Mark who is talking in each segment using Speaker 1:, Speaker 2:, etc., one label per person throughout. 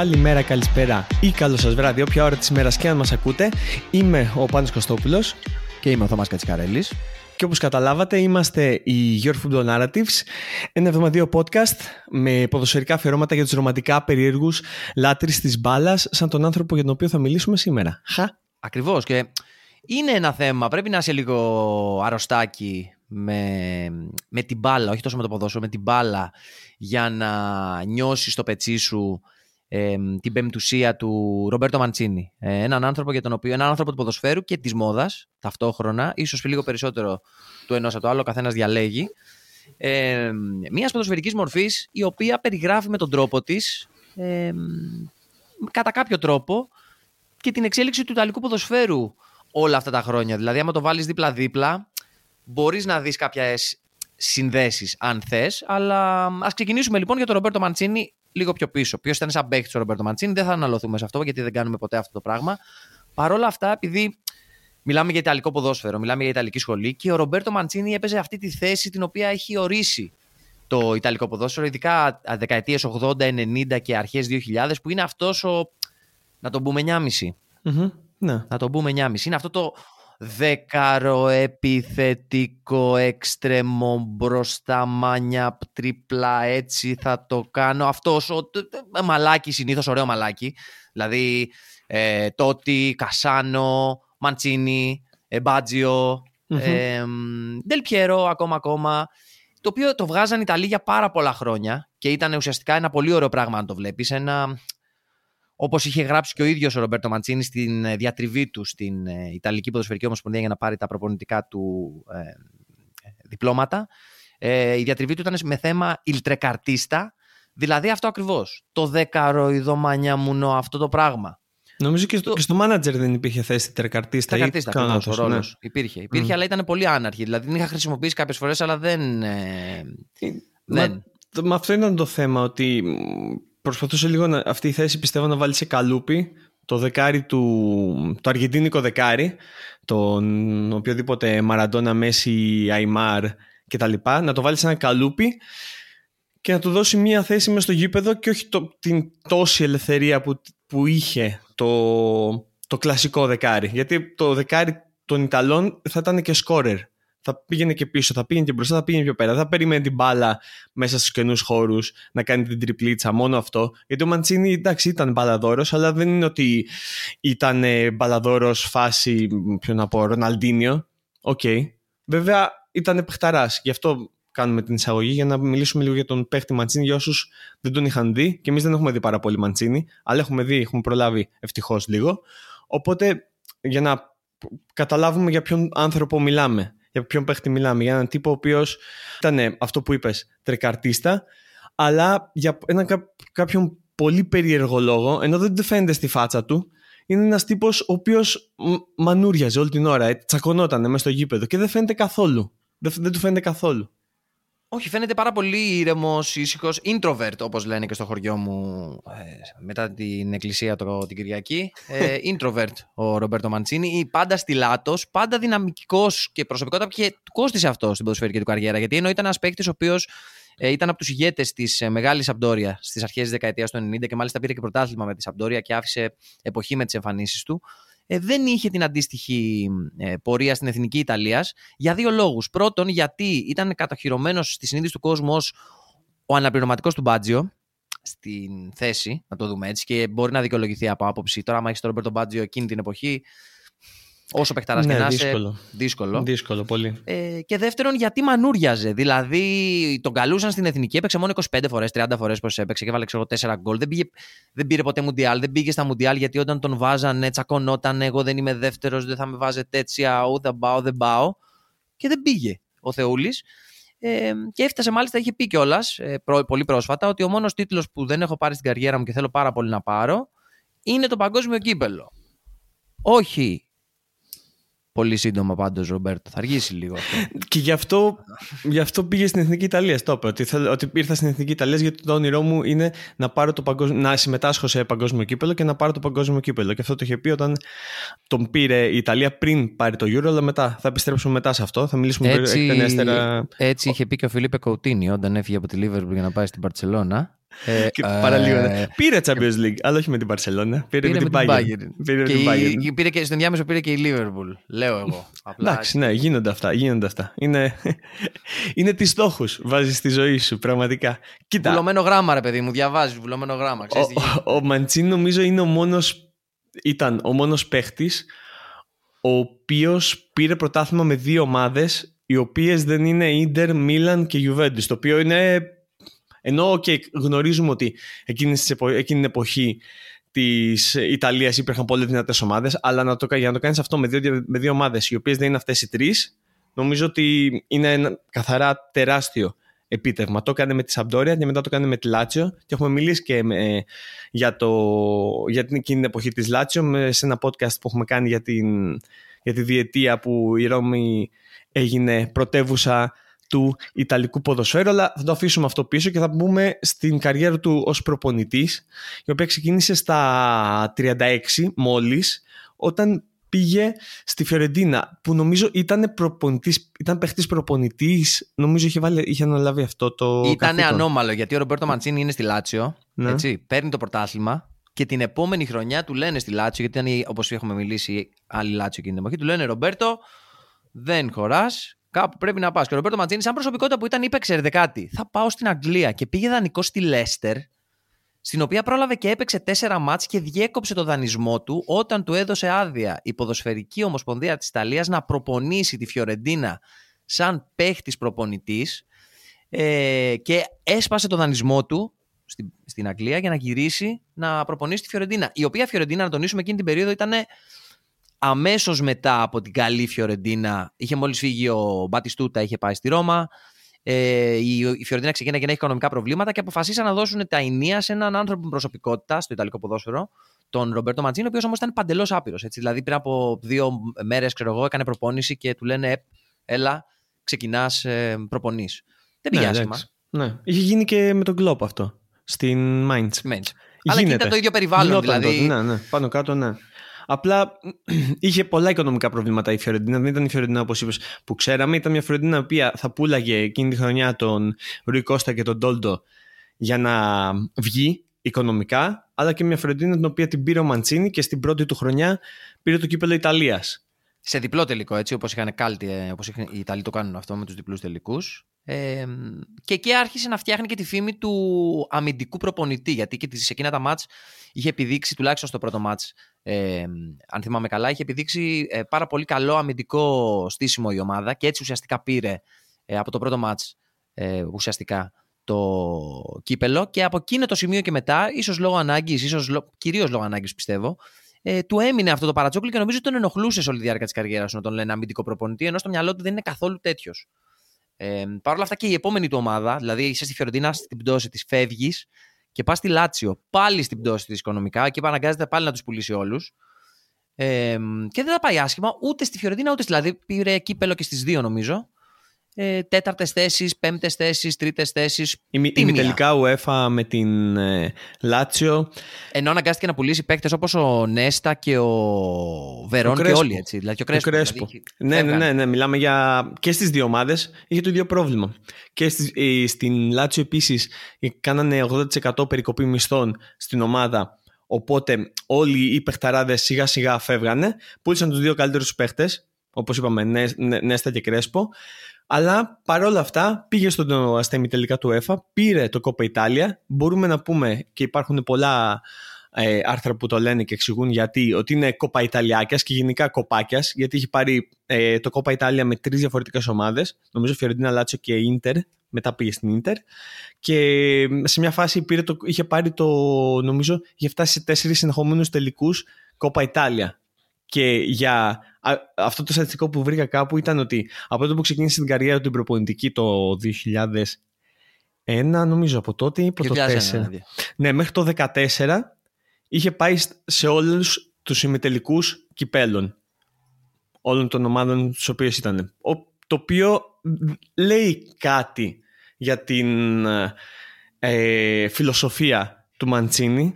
Speaker 1: καλημέρα, καλησπέρα ή καλό σας βράδυ, όποια ώρα της μέρα και αν μας ακούτε. Είμαι ο Πάνος Κωστόπουλος.
Speaker 2: Και είμαι ο Θωμάς Κατσικαρέλης.
Speaker 1: Και όπως καταλάβατε είμαστε οι Your Football Narratives, ένα εβδομαδίο podcast με ποδοσφαιρικά αφιερώματα για τους ρομαντικά περίεργους λάτρεις της μπάλας, σαν τον άνθρωπο για τον οποίο θα μιλήσουμε σήμερα. Χα.
Speaker 2: Ακριβώς και είναι ένα θέμα, πρέπει να είσαι λίγο αρρωστάκι με, με την μπάλα, όχι τόσο με το ποδόσφαιρο, με την μπάλα για να νιώσεις το πετσί σου ε, την πεμπτουσία του Ρομπέρτο Μαντσίνη. Ε, έναν άνθρωπο για τον οποίο, έναν άνθρωπο του ποδοσφαίρου και της μόδας ταυτόχρονα, ίσως λίγο περισσότερο του ενός από το άλλο, ο καθένας διαλέγει. Ε, μιας ποδοσφαιρικής μορφής η οποία περιγράφει με τον τρόπο της, ε, κατά κάποιο τρόπο, και την εξέλιξη του Ιταλικού ποδοσφαίρου όλα αυτά τα χρόνια. Δηλαδή, άμα το βάλεις δίπλα-δίπλα, μπορείς να δεις κάποιες συνδέσεις, αν θες. Αλλά ας ξεκινήσουμε λοιπόν για τον Ρομπέρτο Μαντσίνη λίγο πιο πίσω. Ποιος ήταν σαν παίχτη ο Ρομπέρτο Μαντσίνη, δεν θα αναλωθούμε σε αυτό γιατί δεν κάνουμε ποτέ αυτό το πράγμα. Παρ' όλα αυτά, επειδή μιλάμε για Ιταλικό ποδόσφαιρο, μιλάμε για Ιταλική σχολή και ο Ρομπέρτο Μαντσίνη έπαιζε αυτή τη θέση την οποία έχει ορίσει το Ιταλικό ποδόσφαιρο, ειδικά δεκαετίες 80, 90 και αρχές 2000, που είναι αυτός ο. Να τον πούμε 9,5.
Speaker 1: Mm-hmm. Ναι.
Speaker 2: Να τον πούμε 9,5. Είναι αυτό το δέκαρο επιθετικό έξτρεμο μπροστά μάνια τρίπλα έτσι θα το κάνω. Αυτός ο μαλάκι συνήθως ωραίο μαλάκι. Δηλαδή ε, Τότι, Κασάνο, Μαντσίνη, Μπάτζιο Δελπιέρο ακόμα ακόμα το οποίο το βγάζαν οι Ιταλοί για πάρα πολλά χρόνια και ήταν ουσιαστικά ένα πολύ ωραίο πράγμα αν το βλέπεις. Ένα Όπως είχε γράψει και ο ίδιος ο Ρομπέρτο Μαντσίνη στην ε, διατριβή του στην ε, Ιταλική Ποδοσφαιρική Ομοσπονδία για να πάρει τα προπονητικά του ε, διπλώματα. Ε, η διατριβή του ήταν με θέμα ηλτρεκαρτίστα, δηλαδή αυτό ακριβώς. Το δέκαρο μανιά αυτό το πράγμα.
Speaker 1: Νομίζω και στο, το... και στο manager δεν υπήρχε θέση τρεκαρτίστα.
Speaker 2: Τρεκαρτίστα, ακριβώς ο ρόλος. Ναι. Υπήρχε, υπήρχε mm. αλλά ήταν πολύ άναρχη. Δηλαδή την είχα χρησιμοποιήσει κάποιες φορές, αλλά δεν. Ε,
Speaker 1: δεν. Μα, μα αυτό ήταν το θέμα, ότι προσπαθούσε λίγο να, αυτή η θέση πιστεύω να βάλει σε καλούπι το δεκάρι του, το αργεντίνικο δεκάρι, τον οποιοδήποτε Μαραντόνα, Μέση, Αϊμάρ κτλ. Να το βάλει σε ένα καλούπι και να του δώσει μια θέση μες στο γήπεδο και όχι το, την τόση ελευθερία που, που είχε το, το κλασικό δεκάρι. Γιατί το δεκάρι των Ιταλών θα ήταν και σκόρερ θα πήγαινε και πίσω, θα πήγαινε και μπροστά, θα πήγαινε πιο πέρα. Δεν θα περιμένει την μπάλα μέσα στους κενούς χώρους να κάνει την τριπλίτσα, μόνο αυτό. Γιατί ο Μαντσίνι εντάξει ήταν μπαλαδόρος, αλλά δεν είναι ότι ήταν ε, μπαλαδόρος φάση, ποιο να πω, Ροναλντίνιο. Ok. Okay. Βέβαια ήταν παιχταράς. Γι' αυτό κάνουμε την εισαγωγή για να μιλήσουμε λίγο για τον παίχτη Μαντσίνι για όσους δεν τον είχαν δει. Και εμείς δεν έχουμε δει πάρα πολύ Μαντσίνι, αλλά έχουμε δει, έχουμε προλάβει ευτυχώς λίγο. Οπότε για να καταλάβουμε για ποιον άνθρωπο μιλάμε για ποιον παίχτη μιλάμε. Για έναν τύπο ο οποίος ήταν αυτό που είπες, τρεκαρτίστα, αλλά για έναν κάποιον πολύ περίεργο λόγο, ενώ δεν του φαίνεται στη φάτσα του, είναι ένας τύπος ο οποίος μανούριαζε όλη την ώρα, ε, τσακωνόταν μέσα στο γήπεδο και δεν φαίνεται καθόλου. Δεν, δεν του φαίνεται καθόλου.
Speaker 2: Όχι, φαίνεται πάρα πολύ ήρεμος, ήσυχος, introvert όπως λένε και στο χωριό μου ε, μετά την εκκλησία το, την Κυριακή. Ε, introvert ο Ρομπέρτο Μαντσίνη. Πάντα στυλάτο, πάντα δυναμικός και προσωπικότητα και του κόστησε αυτό στην ποδοσφαιρική του καριέρα. Γιατί ενώ ήταν ένας παίκτης ο οποίος ε, ήταν από τους ηγέτες της ε, μεγάλης Αμπτόρια στις αρχές της δεκαετίας του 90 και μάλιστα πήρε και πρωτάθλημα με τη Αμπτόρια και άφησε εποχή με τις εμφανίσεις του ε, δεν είχε την αντίστοιχη ε, πορεία στην εθνική Ιταλίας για δύο λόγους. Πρώτον, γιατί ήταν κατοχυρωμένος στη συνείδηση του κόσμου ως ο αναπληρωματικός του Μπάτζιο στην θέση, να το δούμε έτσι, και μπορεί να δικαιολογηθεί από άποψη. Τώρα, άμα έχεις τον Ρομπέρτο Μπάτζιο εκείνη την εποχή, Όσο παιχταράς ναι, και να
Speaker 1: δύσκολο.
Speaker 2: δύσκολο.
Speaker 1: Δύσκολο, πολύ.
Speaker 2: Ε, και δεύτερον, γιατί μανούριαζε. Δηλαδή, τον καλούσαν στην εθνική, έπαιξε μόνο 25 φορές, 30 φορές πώς έπαιξε και βάλε ξέρω, 4 γκολ. Δεν, πήγε, δεν πήρε ποτέ μουντιάλ, δεν πήγε στα μουντιάλ γιατί όταν τον βάζανε, τσακωνόταν. Εγώ δεν είμαι δεύτερος, δεν θα με βάζετε έτσι. Αού, δεν πάω, δεν πάω. Και δεν πήγε ο Θεούλης. Ε, και έφτασε μάλιστα, είχε πει κιόλας ε, πολύ πρόσφατα ότι ο μόνος τίτλος που δεν έχω πάρει στην καριέρα μου και θέλω πάρα πολύ να πάρω είναι το παγκόσμιο κύπελο. Όχι Πολύ σύντομα πάντως, Ρομπέρτο. Θα αργήσει λίγο αυτό.
Speaker 1: Και γι' αυτό, γι αυτό πήγε στην Εθνική Ιταλία. Το είπε. Ότι, ότι ήρθα στην Εθνική Ιταλία γιατί το όνειρό μου είναι να, πάρω το παγκόσμιο, να συμμετάσχω σε παγκόσμιο κύπελο και να πάρω το παγκόσμιο κύπελο. Και αυτό το είχε πει όταν τον πήρε η Ιταλία πριν πάρει το Euro, αλλά μετά θα επιστρέψουμε μετά σε αυτό. Θα μιλήσουμε
Speaker 2: έτσι, εκτενέστερα. Έτσι είχε πει και ο Φιλίππε Κοουτίνι όταν έφυγε από τη Λίβερπουλ για να πάει στην Παρσελώνα.
Speaker 1: Ε, και παραλίγο. Ε, πήρε Champions League, αλλά όχι με την Barcelona. Πήρε, με την Bayern.
Speaker 2: Πήρε, και την η, πήρε και στον διάμεσο πήρε και η Liverpool. Λέω εγώ.
Speaker 1: Εντάξει, ναι, γίνονται αυτά. Γίνονται αυτά. Είναι, είναι τι στόχους βάζεις στη ζωή σου, πραγματικά.
Speaker 2: Κοίτα. Βουλωμένο γράμμα, ρε παιδί μου, διαβάζεις βουλωμένο γράμμα.
Speaker 1: ο, ο, ο Μαντσίν νομίζω είναι ο μόνο. Ήταν ο μόνος παίχτης ο οποίος πήρε πρωτάθλημα με δύο ομάδες οι οποίες δεν είναι Ίντερ, Μίλαν και Juventus. Το οποίο είναι ενώ και γνωρίζουμε ότι εκείνη, εκείνη την εποχή της Ιταλίας υπήρχαν πολύ δυνατές ομάδες, αλλά να το, για να το κάνεις αυτό με δύο, με δύο ομάδες οι οποίες δεν είναι αυτές οι τρεις, νομίζω ότι είναι ένα καθαρά τεράστιο επίτευγμα. Το έκανε με τη Σαμπτόρια και μετά το έκανε με τη Λάτσιο και έχουμε μιλήσει και για, το, για την εκείνη την εποχή της Λάτσιο σε ένα podcast που έχουμε κάνει για, την, για τη διετία που η Ρώμη έγινε πρωτεύουσα του Ιταλικού ποδοσφαίρου, αλλά θα το αφήσουμε αυτό πίσω και θα μπούμε στην καριέρα του ως προπονητής, η οποία ξεκίνησε στα 36 μόλις, όταν πήγε στη Φιωρεντίνα, που νομίζω ήταν προπονητής, ήταν παίχτης προπονητής, νομίζω είχε, βάλει, είχε αναλάβει αυτό το
Speaker 2: Ήταν ανώμαλο, γιατί ο Ρομπέρτο Μαντσίνη είναι στη Λάτσιο, ναι. έτσι, παίρνει το πρωτάθλημα και την επόμενη χρονιά του λένε στη Λάτσιο, γιατί ήταν όπως έχουμε μιλήσει άλλη Λάτσιο εκείνη την εποχή, του λένε Ρομπέρτο, δεν χωράς, Κάπου πρέπει να πας. Και ο Ρομπέρτο Ματζίνη, σαν προσωπικότητα που ήταν, είπε: Ξέρετε κάτι, θα πάω στην Αγγλία. Και πήγε δανεικό στη Λέστερ, στην οποία πρόλαβε και έπαιξε τέσσερα μάτς και διέκοψε το δανεισμό του όταν του έδωσε άδεια η Ποδοσφαιρική Ομοσπονδία της Ιταλίας να προπονήσει τη Φιωρεντίνα σαν παίχτης προπονητής ε, και έσπασε το δανεισμό του στην, στην Αγγλία για να γυρίσει να προπονήσει τη Φιωρεντίνα. Η οποία Φιωρεντίνα, να τονίσουμε εκείνη την περίοδο, ήταν αμέσως μετά από την καλή Φιωρεντίνα, είχε μόλις φύγει ο Μπατιστούτα, είχε πάει στη Ρώμα, ε, η, η Φιωρεντίνα ξεκίνησε και να έχει οικονομικά προβλήματα και αποφασίσαν να δώσουν τα ενία σε έναν άνθρωπο με προσωπικότητα στο Ιταλικό ποδόσφαιρο, τον Ρομπέρτο Ματζίνο, ο οποίος όμως ήταν παντελώς άπειρος. Δηλαδή, πριν από δύο μέρες, ξέρω εγώ, έκανε προπόνηση και του λένε, «Ε, έλα, ξεκινάς, ε, προπονείς. Δεν πήγε ναι, άσχημα.
Speaker 1: Ναι. Είχε γίνει και με τον Κλόπ αυτό. Στην Mainz.
Speaker 2: Αλλά και ήταν το ίδιο περιβάλλον. δηλαδή...
Speaker 1: Ναι, ναι, πάνω κάτω, ναι. Απλά είχε πολλά οικονομικά προβλήματα η Φιωρεντίνα. Δεν ήταν η Φιωρεντίνα όπως είπες που ξέραμε. Ήταν μια Φιωρεντίνα η οποία θα πουλάγε εκείνη τη χρονιά τον Ρουί Κώστα και τον Ντόλτο για να βγει οικονομικά. Αλλά και μια Φιωρεντίνα την οποία την πήρε ο Μαντσίνη και στην πρώτη του χρονιά πήρε το κύπελο Ιταλίας.
Speaker 2: Σε διπλό τελικό, έτσι, όπως είχαν κάλτι, ε, όπως οι Ιταλοί το κάνουν αυτό με τους διπλούς τελικούς. Ε, και εκεί άρχισε να φτιάχνει και τη φήμη του αμυντικού προπονητή, γιατί και σε εκείνα τα μάτς είχε επιδείξει, τουλάχιστον στο πρώτο μάτς, ε, αν θυμάμαι καλά, είχε επιδείξει ε, πάρα πολύ καλό αμυντικό στήσιμο η ομάδα και έτσι ουσιαστικά πήρε ε, από το πρώτο μάτς ε, ουσιαστικά το κύπελο και από εκείνο το σημείο και μετά, ίσως λόγω ανάγκης, ίσως κυρίως λόγω ανάγκης πιστεύω, ε, του έμεινε αυτό το παρατσόκλι και νομίζω ότι τον ενοχλούσε σε όλη τη διάρκεια της καριέρας να τον λένε αμυντικό προπονητή, ενώ στο μυαλό του δεν είναι καθόλου τέτοιος. Ε, Παρ' όλα αυτά και η επόμενη του ομάδα, δηλαδή είσαι στη Φιωρεντίνα στην πτώση της, φεύγει και πας στη Λάτσιο πάλι στην πτώση της οικονομικά και επαναγκάζεται πάλι να τους πουλήσει όλους. Ε, και δεν θα πάει άσχημα ούτε στη Φιωρεντίνα ούτε στη. Δηλαδή πήρε κύπελο και στις δύο νομίζω ε, τέταρτες θέσεις, πέμπτες θέσεις, τρίτες θέσεις.
Speaker 1: τελικά UEFA με την ε, Λάτσιο.
Speaker 2: Ενώ αναγκάστηκε να πουλήσει παίκτες όπως ο Νέστα και ο Βερόν και όλοι έτσι. Δηλαδή και ο Κρέσπο.
Speaker 1: Δηλαδή, ναι, ναι, ναι, ναι, μιλάμε για. και στις δύο ομάδες είχε το ίδιο πρόβλημα. Και στη, ε, στην Λάτσιο επίσης κάνανε 80% περικοπή μισθών στην ομάδα. Οπότε όλοι οι παιχταράδες σιγά σιγά φεύγανε. Πούλησαν τους δύο καλύτερους παίχτες, όπως είπαμε, Νέστα και Κρέσπο. Αλλά παρόλα αυτά πήγε στα ημιτελικά του ΟΥΕΦΑ, πήρε το Κόπα Ιτάλια. Μπορούμε να πούμε και υπάρχουν πολλά ε, άρθρα που το λένε και εξηγούν γιατί, ότι είναι κόπα Ιταλιάκια και γενικά κοπάκιας, γιατί έχει πάρει ε, το κόπα Ιτάλια με τρεις διαφορετικές ομάδες. Νομίζω Φιωρεντίνα, Λάτσο και Ίντερ. Μετά πήγε στην Ίντερ. Και σε μια φάση πήρε το, είχε πάρει το. Νομίζω είχε φτάσει σε τέσσερις συνεχόμενους τελικούς κόπα Ιτάλια. Και για αυτό το στατιστικό που βρήκα κάπου ήταν ότι από τότε που ξεκίνησε την καριέρα του την προπονητική το 2001, νομίζω από τότε ή το 2004. Δηλαδή. Ναι, μέχρι το 2014 είχε πάει σε όλους τους συμμετελικούς κυπέλων όλων των ομάδων στους οποίες ήταν. Το οποίο λέει κάτι για την ε, φιλοσοφία του Μαντσίνη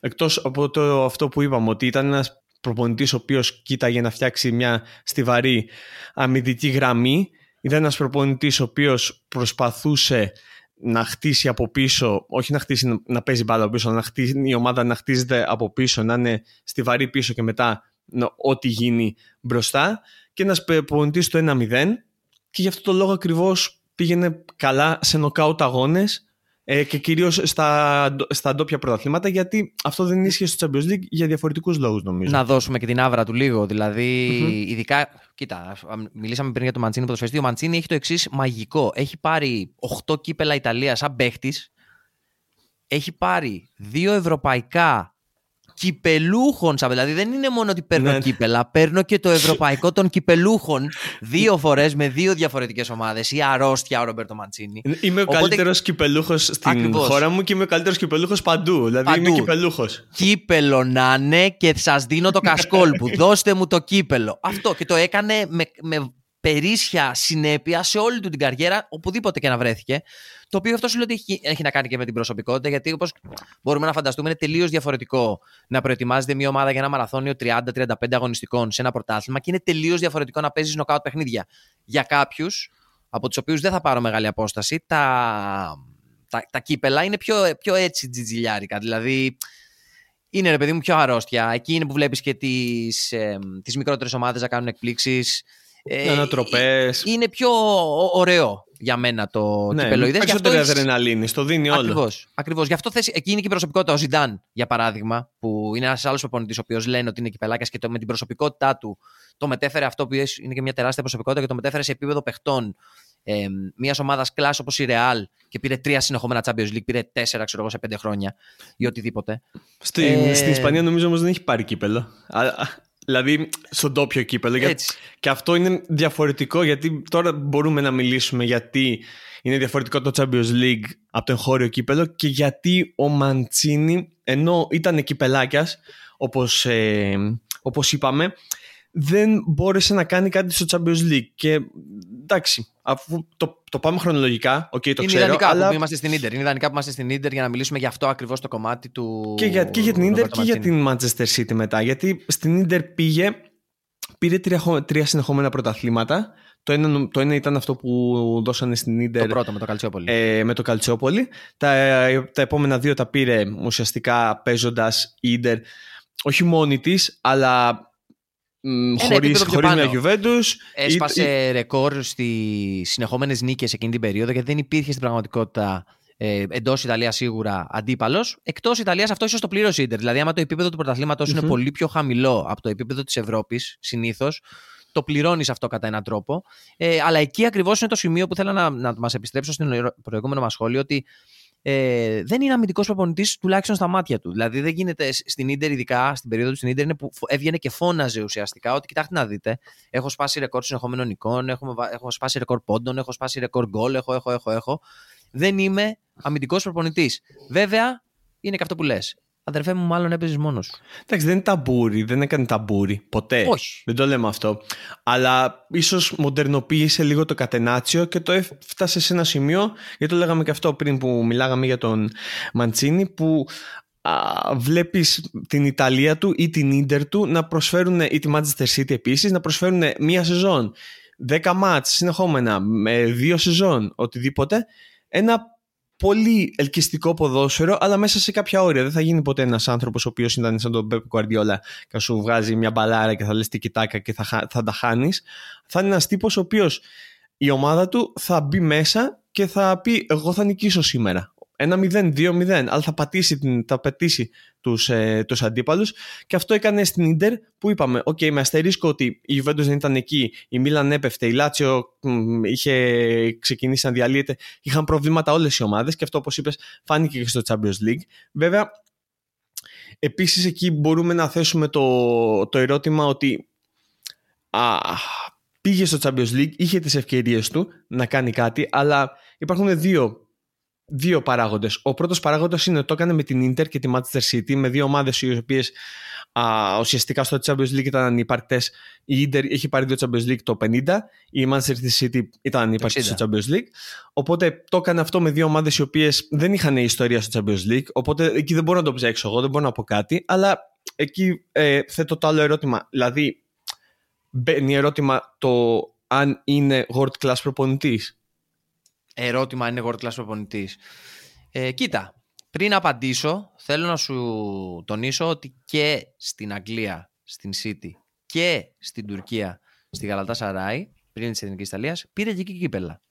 Speaker 1: εκτός από το, αυτό που είπαμε ότι ήταν ένας προπονητής ο οποίος κοίταγε να φτιάξει μια στιβαρή αμυντική γραμμή. Ήταν ένας προπονητής ο οποίος προσπαθούσε να χτίσει από πίσω, όχι να χτίσει να παίζει μπάλα από πίσω, να χτίσει, η ομάδα να χτίζεται από πίσω, να είναι στιβαρή πίσω και μετά ό,τι γίνει μπροστά. Και ένας προπονητής το 1-0 και γι' αυτό το λόγο ακριβώς πήγαινε καλά σε νοκάουτ αγώνες ε, και κυρίως στα, στα ντόπια πρωταθλήματα γιατί αυτό δεν ίσχυε στο Champions League για διαφορετικούς λόγους νομίζω.
Speaker 2: Να δώσουμε και την άβρα του λίγο, δηλαδή ειδικά, κοίτα, μιλήσαμε πριν για το Μαντσίνη ποδοσφαιριστή, ο Μαντσίνη έχει το εξής μαγικό, έχει πάρει 8 κύπελα Ιταλίας σαν παίχτης, έχει πάρει δύο ευρωπαϊκά κυπελούχων. Δηλαδή δεν είναι μόνο ότι παίρνω ναι. κύπελα, παίρνω και το ευρωπαϊκό των κυπελούχων δύο φορές με δύο διαφορετικές ομάδες. Η αρρώστια ο Ρομπέρτο Μαντσίνη.
Speaker 1: Είμαι ο Οπότε... καλύτερος κυπελούχος στην Ακριβώς. χώρα μου και είμαι ο καλύτερος κυπελούχος παντού. Δηλαδή παντού. είμαι κυπελούχος.
Speaker 2: Κύπελο να είναι και σας δίνω το κασκόλ που. Δώστε μου το κύπελο. Αυτό και το έκανε με, με περίσσια συνέπεια σε όλη του την καριέρα, οπουδήποτε και να βρέθηκε. Το οποίο αυτό σου λέω ότι έχει, να κάνει και με την προσωπικότητα, γιατί όπως μπορούμε να φανταστούμε, είναι τελείως διαφορετικό να προετοιμάζεται μια ομάδα για ένα μαραθώνιο 30-35 αγωνιστικών σε ένα πρωτάθλημα και είναι τελείως διαφορετικό να παίζεις νοκάουτ παιχνίδια. Για κάποιους, από τους οποίους δεν θα πάρω μεγάλη απόσταση, τα, τα, τα κύπελα είναι πιο, πιο έτσι τζιτζιλιάρικα. Δηλαδή, είναι ρε παιδί μου πιο αρρώστια. Εκεί είναι που βλέπεις και τις ε, τις μικρότερες ομάδες να κάνουν εκπλήξεις.
Speaker 1: Ε, Ανατροπές.
Speaker 2: Είναι πιο ωραίο για μένα το
Speaker 1: ναι, κυπελοειδές. Περισσότερη έχεις... αδρεναλίνη, το δίνει όλο.
Speaker 2: Ακριβώς, ακριβώς. Γι' αυτό θες, εκεί είναι και η προσωπικότητα. Ο Ζιντάν, για παράδειγμα, που είναι ένας άλλος προπονητή, ο οποίος λένε ότι είναι κυπελάκια και το, με την προσωπικότητά του το μετέφερε αυτό που είναι και μια τεράστια προσωπικότητα και το μετέφερε σε επίπεδο παιχτών ε, μιας ομάδας κλάσ όπως η Real και πήρε τρία συνεχόμενα Champions League, πήρε τέσσερα ξέρω εγώ, σε πέντε χρόνια ή οτιδήποτε.
Speaker 1: Στην, ε... στην Ισπανία νομίζω όμως δεν έχει πάρει κύπελο. Δηλαδή στον τόπιο κύπελο. Έτσι. Και αυτό είναι διαφορετικό γιατί τώρα μπορούμε να μιλήσουμε γιατί είναι διαφορετικό το Champions League από το εγχώριο κύπελο και γιατί ο Μαντσίνη ενώ ήταν κυπελάκιας όπως, ε, όπως είπαμε δεν μπόρεσε να κάνει κάτι στο Champions League. Και εντάξει, αφού το, το πάμε χρονολογικά, okay, το
Speaker 2: είναι
Speaker 1: ξέρω.
Speaker 2: Ιδανικά
Speaker 1: αλλά...
Speaker 2: που είμαστε στην Ίντερ. Είναι ιδανικά που είμαστε στην Ίντερ για να μιλήσουμε για αυτό ακριβώς το κομμάτι του.
Speaker 1: Και για, και για την Ίντερ και για την Manchester City μετά. Γιατί στην Ίντερ πήγε, πήρε τρία, τρία συνεχόμενα πρωταθλήματα. Το ένα, το ένα ήταν αυτό που δώσανε στην Ίντερ.
Speaker 2: Το πρώτο με το Καλτσιόπολι.
Speaker 1: Ε, με το Καλτσιόπολι. Τα, τα επόμενα δύο τα πήρε ουσιαστικά παίζοντας η Ίντερ όχι μόνη της, αλλά χωρίς, χωρίς μια Juventus.
Speaker 2: Έσπασε ή... ρεκόρ στις συνεχόμενες νίκες εκείνη την περίοδο γιατί δεν υπήρχε στην πραγματικότητα ε, εντός Ιταλίας σίγουρα αντίπαλος. Εκτός Ιταλίας αυτό ίσως το πλήρωσε Ιντερ. Δηλαδή, άμα το επίπεδο του πρωταθλήματο mm-hmm. είναι πολύ πιο χαμηλό από το επίπεδο της Ευρώπης, συνήθως, το πληρώνεις αυτό κατά έναν τρόπο. Ε, αλλά εκεί ακριβώς είναι το σημείο που θέλω να, να μας επιστρέψω στην προηγούμενο μας σχόλιο, ότι ε, δεν είναι αμυντικός προπονητής τουλάχιστον στα μάτια του. Δηλαδή δεν γίνεται στην ντερ, ειδικά στην περίοδο του στην ντερ, είναι που έβγαινε και φώναζε ουσιαστικά ότι κοιτάξτε να δείτε. Έχω σπάσει ρεκόρ συνεχόμενων εικόνων, έχω, έχω σπάσει ρεκόρ πόντων, έχω σπάσει ρεκόρ γκολ, έχω, έχω, έχω, έχω. Δεν είμαι αμυντικός προπονητής. Βέβαια, είναι και αυτό που λες. Αδερφέ μου, μάλλον έπαιζες μόνος.
Speaker 1: Εντάξει, δεν είναι ταμπούρι, δεν έκανε ταμπούρι. Ποτέ.
Speaker 2: Όχι.
Speaker 1: Δεν το λέμε αυτό. Αλλά ίσως μοντερνοποίησε λίγο το κατενάτσιο και το έφτασε σε ένα σημείο. Γιατί το λέγαμε και αυτό πριν που μιλάγαμε για τον Μαντσίνη, που βλέπεις την Ιταλία του ή την Ίντερ του να προσφέρουν, ή τη Manchester City επίσης, να προσφέρουν μία σεζόν, δέκα μάτς συνεχόμενα, με δύο σεζόν, οτιδήποτε, ένα πολύ ελκυστικό ποδόσφαιρο, αλλά μέσα σε κάποια όρια. Δεν θα γίνει ποτέ ένας άνθρωπος ο οποίος ήταν σαν τον Πέπ Κουαρδιόλα και σου βγάζει μια μπαλάρα και θα λες τι κοιτάκα και θα, θα τα χάνεις. Θα είναι ένας τύπος ο οποίος η ομάδα του θα μπει μέσα και θα πει: Εγώ θα νικήσω σήμερα. Ένα 0-2-0, αλλά θα πατήσει, θα πατήσει τους, ε, τους αντίπαλους και αυτό έκανε στην Ίντερ που είπαμε, ok, okay, με αστερίσκο ότι η Juventus δεν ήταν εκεί, η Μίλαν έπεφτε, η Λάτσιο είχε ξεκινήσει να διαλύεται, είχαν προβλήματα όλες οι ομάδες και αυτό όπως είπες φάνηκε και στο Champions League. Βέβαια, επίσης εκεί μπορούμε να θέσουμε το, το ερώτημα ότι α, πήγε στο Champions League, είχε τις ευκαιρίες του να κάνει κάτι, αλλά υπάρχουν δύο δύο παράγοντες. Ο πρώτος παράγοντας είναι ότι το έκανε με την Inter και τη Manchester City, με δύο ομάδες οι οποίες ουσιαστικά στο Champions League ήταν ανυπαρκτέ. Η Inter είχε πάρει δύο Champions League το 50, η Manchester City ήταν ανυπαρκτή στο Champions League. Οπότε το έκανε αυτό με δύο ομάδες οι οποίες δεν είχαν ιστορία στο Champions League. Οπότε εκεί δεν μπορώ να το ψάξω εγώ, δεν μπορώ να πω κάτι. Αλλά εκεί ε, θέτω το άλλο ερώτημα. Δηλαδή, μπαίνει ερώτημα το αν είναι world class προπονητής.
Speaker 2: Ερώτημα αν είναι world class προπονητής. Ε, κοίτα, πριν απαντήσω, θέλω να σου τονίσω ότι και στην Αγγλία, στην City και στην Τουρκία, στη Γαλατά Σαράι, πριν της Εθνικής Ιταλίας, πήρε και εκεί κύπελα.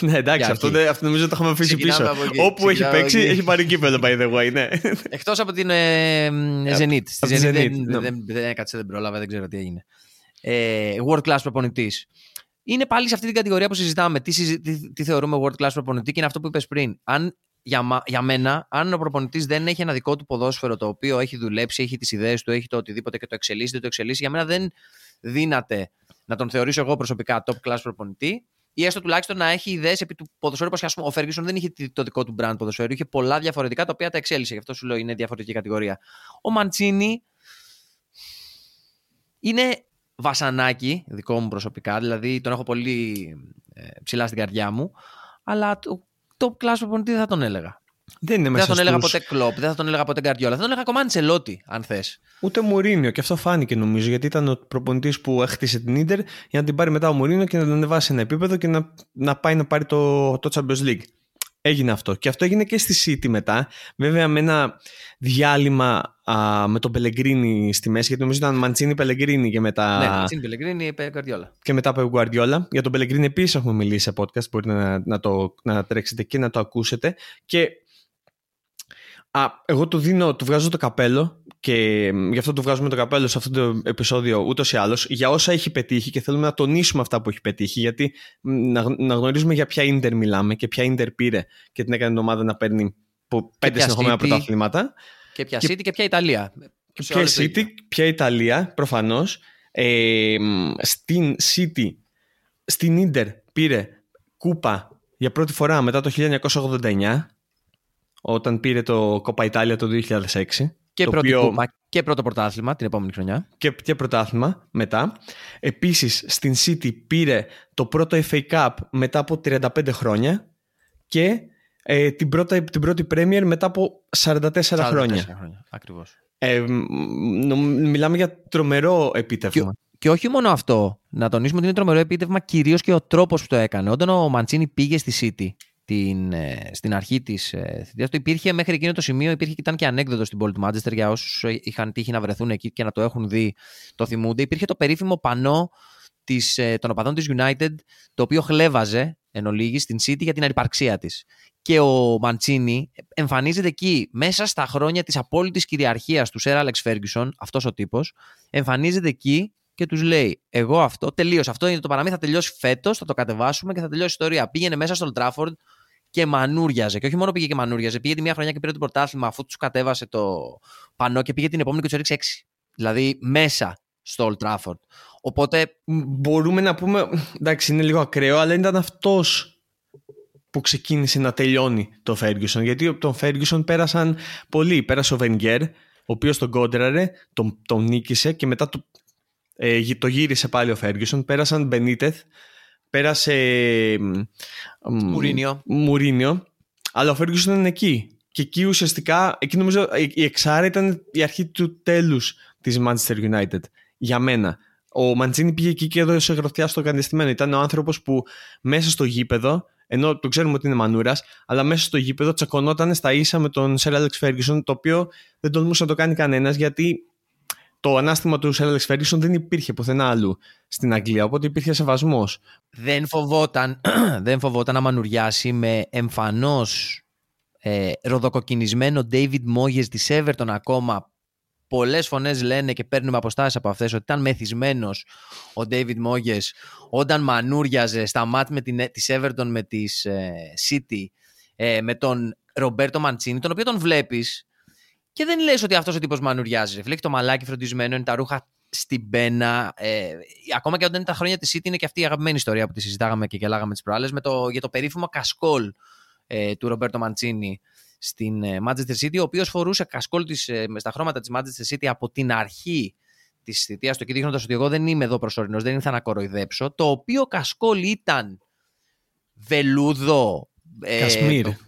Speaker 1: ναι, εντάξει, αυτό, αυτό νομίζω το είχαμε αφήσει πίσω. Όπου έχει παίξει, έχει πάρει κύπελο, by the way, ναι.
Speaker 2: Εκτός από την ε, Zenit. Στη Zenit δεν, δεν, δεν, δεν έκατσε, δεν πρόλαβε, δεν ξέρω τι έγινε. Ε, world class προπονητής. Είναι πάλι σε αυτή την κατηγορία που συζητάμε. Τι, τι, τι θεωρούμε world class προπονητή και είναι αυτό που είπες πριν. Αν για, για μένα, αν ο προπονητής δεν έχει ένα δικό του ποδόσφαιρο το οποίο έχει δουλέψει, έχει τις ιδέες του, έχει το οτιδήποτε και το εξελίσσει, δεν το εξελίσσει, για μένα δεν δύναται να τον θεωρήσω εγώ προσωπικά top class προπονητή ή έστω τουλάχιστον να έχει ιδέες επί του ποδοσφαίρου. Όπως ο Φέργισον δεν είχε το δικό του brand ποδοσφαίρου, είχε πολλά διαφορετικά τα οποία τα εξέλιξε. Γι' αυτό σου λέω είναι διαφορετική κατηγορία. Ο Μαντσίνη είναι βασανάκι, δικό μου προσωπικά, δηλαδή τον έχω πολύ ε, ψηλά στην καρδιά μου, αλλά το top class προπονητή δεν θα τον έλεγα.
Speaker 1: Δεν, είναι
Speaker 2: δεν θα τον έλεγα ποτέ κλοπ, δεν θα τον έλεγα ποτέ Γκαρδιόλα. Θα τον έλεγα ακόμα Αντσελότη, αν θες.
Speaker 1: Ούτε Μουρίνιο. Και αυτό φάνηκε νομίζω γιατί ήταν ο προπονητής που έχτισε την ντερ για να την πάρει μετά ο Μουρίνιο και να τον ανεβάσει ένα επίπεδο και να, να πάει να πάρει το, το Champions League. Έγινε αυτό. Και αυτό έγινε και στη City μετά. Βέβαια με ένα διάλειμμα α, με τον Πελεγκρίνη στη μέση, γιατί νομίζω ήταν Μαντσίνη Πελεγκρίνη και μετά.
Speaker 2: Ναι, Μαντσίνη Πελεγκρίνη, Γκουαρδιόλα.
Speaker 1: Και μετά από Γκουαρδιόλα. Για τον Πελεγκρίνη επίσης έχουμε μιλήσει σε podcast. Μπορείτε να, να, το, να τρέξετε και να το ακούσετε. Και Α, εγώ του δίνω, του βγάζω το καπέλο και γι' αυτό του βγάζουμε το καπέλο σε αυτό το επεισόδιο ούτως ή άλλως για όσα έχει πετύχει και θέλουμε να τονίσουμε αυτά που έχει πετύχει γιατί να, να γνωρίζουμε για ποια ίντερ μιλάμε και ποια ίντερ πήρε και την έκανε την ομάδα να παίρνει πέντε συνεχόμενα πρωταθλήματα.
Speaker 2: Και ποια City και ποια Ιταλία.
Speaker 1: Και ποια City, ποια Ιταλία προφανώς. Ε, στην City, στην ίντερ πήρε κούπα για πρώτη φορά μετά το 1989 όταν πήρε το Κόπα Ιτάλια το 2006.
Speaker 2: Και, πρώτη οποίο... κούπα και πρώτο πρωτάθλημα την επόμενη χρονιά.
Speaker 1: Και, και πρωτάθλημα μετά. Επίσης στην City πήρε το πρώτο FA Cup μετά από 35 χρόνια και ε, την, πρώτα, την πρώτη Premier μετά από 44, 44 χρόνια.
Speaker 2: χρόνια. Ακριβώς.
Speaker 1: Ε, μιλάμε για τρομερό επίτευγμα.
Speaker 2: Και, και όχι μόνο αυτό, να τονίσουμε ότι είναι τρομερό επίτευγμα κυρίως και ο τρόπος που το έκανε. Όταν ο Μαντσίνη πήγε στη City την, ε, στην αρχή της ε, θητείας του. Υπήρχε μέχρι εκείνο το σημείο, υπήρχε και ήταν και ανέκδοτος στην πόλη του Μάντζεστερ για όσους είχαν τύχει να βρεθούν εκεί και να το έχουν δει, το θυμούνται. Υπήρχε το περίφημο πανό της, ε, των οπαδών της United, το οποίο χλέβαζε εν ολίγη στην City για την ανυπαρξία της. Και ο Μαντσίνη εμφανίζεται εκεί μέσα στα χρόνια της απόλυτης κυριαρχίας του Σερ Άλεξ Φέργκισον, αυτός ο τύπος, εμφανίζεται εκεί και τους λέει: Εγώ αυτό, τελείωσε. Αυτό είναι το παραμύθι, θα τελειώσει φέτος, θα το κατεβάσουμε και θα τελειώσει η ιστορία. Πήγαινε μέσα στο Old και μανούριαζε. Και όχι μόνο πήγε και μανούριαζε, πήγε τη μία χρονιά και πήρε το πρωτάθλημα αφού τους κατέβασε το πανό και πήγε την επόμενη και τους έριξε 6. Δηλαδή μέσα στο Old Trafford. Οπότε.
Speaker 1: Μπορούμε να πούμε. Εντάξει, είναι λίγο ακραίο, αλλά ήταν αυτός που ξεκίνησε να τελειώνει το Ferguson. Γιατί τον Ferguson πέρασαν πολλοί. Πέρασε ο Wenger, ο οποίος τον κόντραρε, τον, τον νίκησε και μετά το, ε, το γύρισε πάλι ο Ferguson. Πέρασαν Μπενίτεθ, πέρασε
Speaker 2: Μουρίνιο.
Speaker 1: Μουρίνιο, αλλά ο Ferguson ήταν εκεί. Και εκεί ουσιαστικά, εκεί νομίζω η Εξάρα ήταν η αρχή του τέλους της Manchester United. Για μένα. Ο Μαντζίνη πήγε εκεί και έδωσε γροθιά στο κατεστημένο. Ήταν ο άνθρωπος που μέσα στο γήπεδο, ενώ το ξέρουμε ότι είναι μανούρας, αλλά μέσα στο γήπεδο τσακωνόταν στα ίσα με τον Sir Alex Ferguson, το οποίο δεν τολμούσε να το κάνει κανένας γιατί το ανάστημα του Sir Alex Ferguson δεν υπήρχε πουθενά αλλού στην Αγγλία, οπότε υπήρχε σεβασμός.
Speaker 2: Δεν φοβόταν, δεν φοβόταν να μανουριάσει με εμφανώς ε, ροδοκοκκινισμένο David Moyes της Everton ακόμα. Πολλές φωνές λένε και παίρνουμε αποστάσεις από αυτές ότι ήταν μεθυσμένος ο David Moyes όταν μανούριαζε στα μάτ με την, της Everton με της ε, City ε, με τον Ρομπέρτο Μαντσίνη, τον οποίο τον βλέπεις και δεν λες ότι αυτός ο τύπος μανουριάζει. Βλέπει το μαλάκι φροντισμένο, είναι τα ρούχα στην πένα. Ε, ακόμα και όταν είναι τα χρόνια της City, είναι και αυτή η αγαπημένη ιστορία που τη συζητάγαμε και γελάγαμε τις προάλλες το, για το περίφημο κασκόλ ε, του Ρομπέρτο Μαντσίνη στην ε, Manchester City, ο οποίος φορούσε κασκόλ της, ε, στα χρώματα της Manchester City από την αρχή της θητείας του και δείχνοντας ότι εγώ δεν είμαι εδώ προσωρινός, δεν ήρθα να κοροϊδέψω. Το οποίο κασκόλ ήταν βελούδο,
Speaker 1: ε,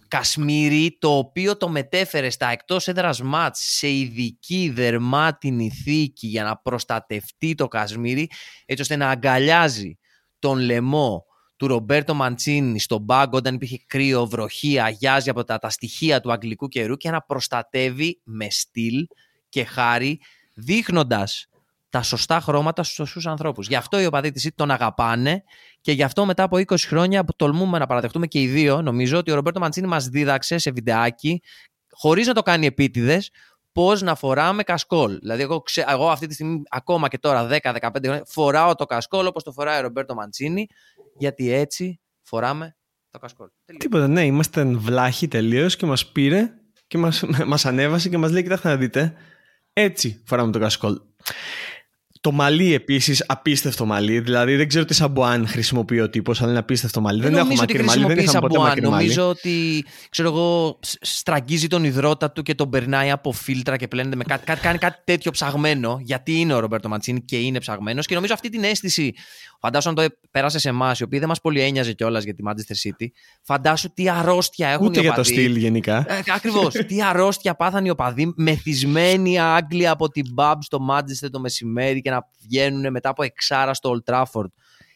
Speaker 2: Κασμίρι. το οποίο το μετέφερε στα εκτός έδρας μάτς σε ειδική δερμάτινη θήκη για να προστατευτεί το Κασμίρι, έτσι ώστε να αγκαλιάζει τον λαιμό του Ρομπέρτο Μαντσίνη στον πάγκο όταν υπήρχε κρύο, βροχή, αγιάζει από τα, τα στοιχεία του αγγλικού καιρού και να προστατεύει με στυλ και χάρη δείχνοντας τα σωστά χρώματα στους σωστούς ανθρώπους. Γι' αυτό οι οπαδοί της τον αγαπάνε και γι' αυτό μετά από 20 χρόνια που τολμούμε να παραδεχτούμε και οι δύο, νομίζω ότι ο Ρομπέρτο Μαντσίνη μας δίδαξε σε βιντεάκι, χωρίς να το κάνει επίτηδες, πώς να φοράμε κασκόλ. Δηλαδή, εγώ, ξέ, εγώ αυτή τη στιγμή, ακόμα και τώρα, 10-15 χρόνια, φοράω το κασκόλ όπως το φοράει ο Ρομπέρτο Μαντσίνη, γιατί έτσι φοράμε το κασκόλ.
Speaker 1: Τίποτα, ναι, είμαστε βλάχοι τελείως και μας πήρε και μας μας ανέβασε και μας λέει: Κοιτάξτε να δείτε, έτσι φοράμε το κασκόλ. Το μαλλί επίσης, απίστευτο μαλλί. Δηλαδή δεν ξέρω τι σαμπουάν χρησιμοποιεί ο τύπος, αλλά είναι απίστευτο μαλλί. Δεν, δεν έχω μακρύ μαλλί, δεν είχαμε ποτέ μακρύ
Speaker 2: μαλλί. Νομίζω ότι ξέρω εγώ, στραγγίζει τον υδρότα του και τον περνάει από φίλτρα και πλένεται με κάτι, κάτι, κάνει κάτι τέτοιο ψαγμένο. Γιατί είναι ο Ρομπέρτο Ματσίνη και είναι ψαγμένος. Και νομίζω αυτή την αίσθηση, φαντάσου αν το πέρασε σε εμάς, η οποία δεν μας πολύ ένοιαζε κιόλας για τη Manchester City, φαντάσου τι αρρώστια έχουν
Speaker 1: Ούτε οι οπαδοί. για το στυλ γενικά.
Speaker 2: Ε, Ακριβώς. τι αρρώστια πάθαν οι οπαδοί, μεθυσμένοι Άγγλοι από την Μπαμπ στο Manchester το μεσημέρι και να βγαίνουν μετά από εξάρα στο Old Trafford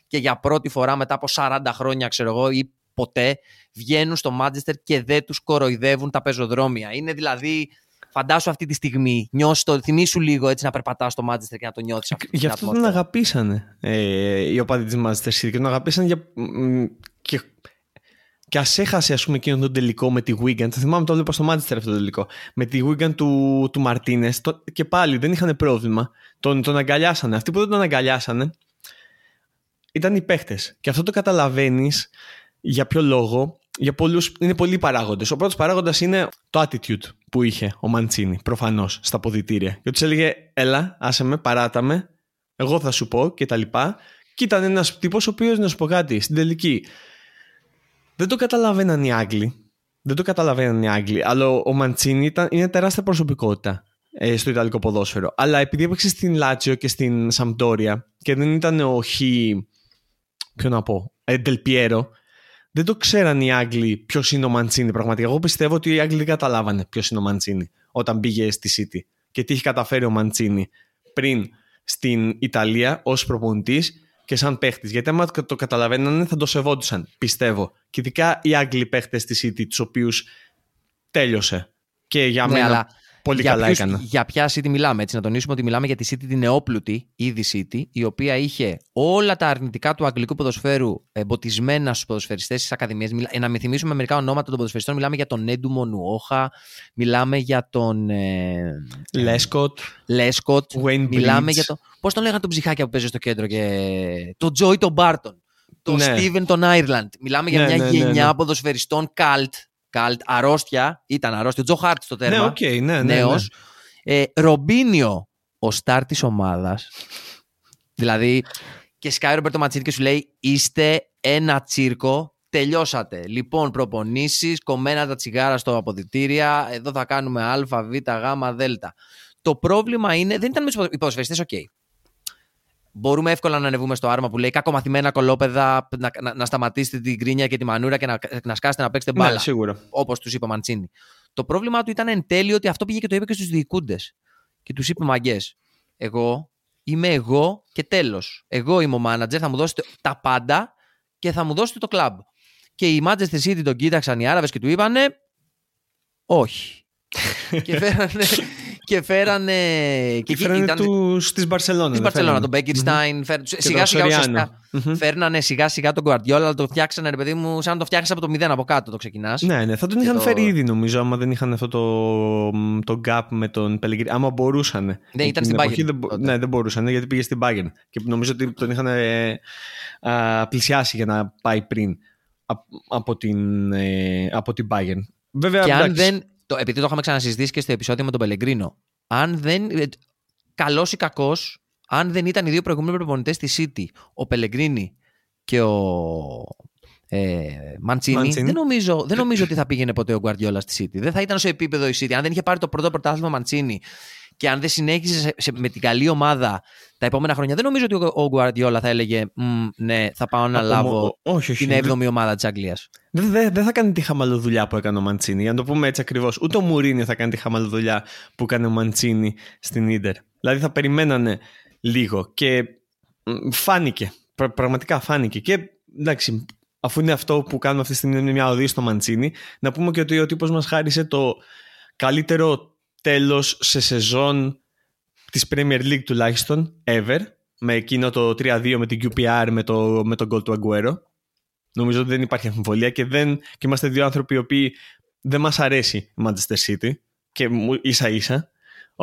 Speaker 2: και για πρώτη φορά μετά από 40 χρόνια, ξέρω εγώ, ή ποτέ, βγαίνουν στο Manchester και δεν τους κοροϊδεύουν τα πεζοδρόμια. Είναι δηλαδή Φαντάσου αυτή τη στιγμή, νιώσεις το, θυμίσου λίγο έτσι να περπατάς στο Manchester και να το νιώθει.
Speaker 1: Γι' αυτό τον αγαπήσανε ε, οι οπαδοί της Manchester City και τον αγαπήσανε για, και και ας έχασε, ας πούμε, εκείνο τον τελικό με τη Wigan. Το θυμάμαι το βλέπω στο Manchester αυτό το τελικό. Με τη Wigan του, του Μαρτίνες. Και πάλι δεν είχαν πρόβλημα. Τον, τον αγκαλιάσανε. Αυτοί που δεν τον αγκαλιάσανε ήταν οι παίχτες. Και αυτό το καταλαβαίνεις για ποιο λόγο. Για πολλούς, είναι πολλοί παράγοντες. Ο πρώτος παράγοντας είναι το attitude που είχε ο Μαντσίνη, προφανώς, στα ποδητήρια. Και τους έλεγε, Έλα, άσε με, παράτα με, εγώ θα σου πω κτλ. Και, και ήταν ένας τύπος ο οποίος, να σου πω κάτι, στην τελική δεν το καταλαβαίναν οι Άγγλοι. Δεν το καταλαβαίναν οι Άγγλοι. Αλλά ο Μαντσίνη ήταν, είναι τεράστια προσωπικότητα ε, στο Ιταλικό ποδόσφαιρο. Αλλά επειδή έπαιξε στην Λάτσιο και στην Σαμπτόρια και δεν ήταν ο Χ. Ποιο να πω, Εντελπιέρο, δεν το ξέραν οι Άγγλοι ποιος είναι ο Μαντσίνη πραγματικά. Εγώ πιστεύω ότι οι Άγγλοι δεν καταλάβανε ποιος είναι ο Μαντσίνη όταν πήγε στη City και τι έχει καταφέρει ο Μαντσίνη πριν στην Ιταλία ως προπονητής και σαν παίχτης. Γιατί άμα το καταλαβαίνανε θα το σεβόντουσαν, πιστεύω. Και ειδικά οι Άγγλοι παίχτες τη City, τους οποίους τέλειωσε. Και για ναι, μένα Πολύ
Speaker 2: για
Speaker 1: καλά ποιους, έκανα.
Speaker 2: Για ποια City μιλάμε, έτσι να τονίσουμε ότι μιλάμε για τη City την νεόπλουτη, ήδη City, η οποία είχε όλα τα αρνητικά του αγγλικού ποδοσφαίρου εμποτισμένα στους ποδοσφαιριστές της Ακαδημίας. Να μην θυμίσουμε μερικά ονόματα των ποδοσφαιριστών. Μιλάμε για τον Νέντου Μονουόχα, μιλάμε για τον. Ε,
Speaker 1: Λέσκοτ.
Speaker 2: Λέσκοτ. Μιλάμε για τον. Πώς τον λέγανε τον ψυχάκια που παίζει στο κέντρο και. Τον Τζόι τον Μπάρτον. Τον ναι. Στίβεν τον Άιρλαντ. Μιλάμε για ναι, μια ναι, ναι γενιά ναι, ποδοσφαιριστών καλτ Καλτ, αρρώστια, ήταν αρρώστια. Τζο Χάρτ στο τέρμα.
Speaker 1: Ναι, okay, ναι, ναι,
Speaker 2: νέος. Ναι. Ε, Ρομπίνιο, ο σταρ της ομάδας. δηλαδή, και σκάει ο Ρομπέρτο Μαντσίνι και σου λέει: Είστε ένα τσίρκο. Τελειώσατε. Λοιπόν, προπονήσεις, κομμένα τα τσιγάρα στα αποδυτήρια. Εδώ θα κάνουμε Α, Β, Γ, Δ. Το πρόβλημα είναι, δεν ήταν με τους ποδοσφαιριστές, ok. Okay μπορούμε εύκολα να ανεβούμε στο άρμα που λέει κακομαθημένα κολόπεδα να, να, να σταματήσετε την κρίνια και τη μανούρα και να, να σκάσετε να παίξετε μπάλα. Ναι,
Speaker 1: σίγουρα.
Speaker 2: Όπως τους είπε ο Μαντσίνη. Το πρόβλημά του ήταν εν τέλει ότι αυτό πήγε και το είπε και στους διοικούντες. Και τους είπε μαγκές. Εγώ είμαι εγώ και τέλος. Εγώ είμαι ο μάνατζερ, θα μου δώσετε τα πάντα και θα μου δώσετε το κλαμπ. Και οι Manchester City τον κοίταξαν οι Άραβες και του είπανε όχι. και φέρανε, και φέρανε.
Speaker 1: Και, φέρανε ήταν... του της Μπαρσελόνα.
Speaker 2: Της Μπαρσελόνα, τον Μπέκερ Στάιν. Σιγά σιγά ουσιαστικά. Φέρνανε σιγά σιγά τον Guardiola, αλλά το φτιάξανε, ρε παιδί μου, σαν να το φτιάξεις από το μηδέν από κάτω το ξεκινάς.
Speaker 1: Ναι, ναι, θα τον είχαν το... φέρει ήδη νομίζω, άμα δεν είχαν αυτό το, το gap με τον Πελεγκρίνη. Άμα μπορούσαν.
Speaker 2: Ναι, ήταν στην Bayern.
Speaker 1: Δεν, ναι, δεν μπορούσαν γιατί πήγε στην Bayern. Και νομίζω ότι τον είχαν ε, α, πλησιάσει για να πάει πριν από την, ε, από την Bayern. Βέβαια,
Speaker 2: και αν δεν, το, επειδή το είχαμε ξανασυζητήσει και στο επεισόδιο με τον Πελεγκρίνο, αν δεν. Ε, Καλός ή κακός, αν δεν ήταν οι δύο προηγούμενοι προπονητές στη City, ο Πελεγκρίνη και ο ε, Μαντσίνη, δεν νομίζω, δεν νομίζω ότι θα πήγαινε ποτέ ο Γκουαρδιόλα στη City. Δεν θα ήταν σε επίπεδο η City. Αν δεν είχε πάρει το πρώτο πρωτάθλημα Μαντσίνη και αν δεν συνέχισε με την καλή ομάδα τα επόμενα χρόνια, δεν νομίζω ότι ο Γκουαρδιόλα θα έλεγε Ναι, θα πάω να λάβω όχι, όχι, την 7η ομάδα της Αγγλίας.
Speaker 1: Δεν δε, δε θα κάνει τη χαμαλοδουλειά που έκανε ο Μαντσίνη. Για να το πούμε έτσι ακριβώς. Ούτε ο Μουρίνιο θα κάνει τη χαμαλοδουλειά που έκανε ο Μαντσίνη στην ντερ. Δηλαδή θα περιμένανε λίγο και φάνηκε. πραγματικά φάνηκε. Και εντάξει, αφού είναι αυτό που κάνουμε αυτή τη στιγμή, είναι μια οδή στο Μαντσίνη, να πούμε και ότι ο τύπος μας χάρισε το καλύτερο τέλος σε σεζόν της Premier League τουλάχιστον, ever, με εκείνο το 3-2 με την QPR με το, με το goal του Aguero. Νομίζω ότι δεν υπάρχει αμφιβολία και, δεν, και είμαστε δύο άνθρωποι οι οποίοι δεν μας αρέσει η Manchester City και ίσα ίσα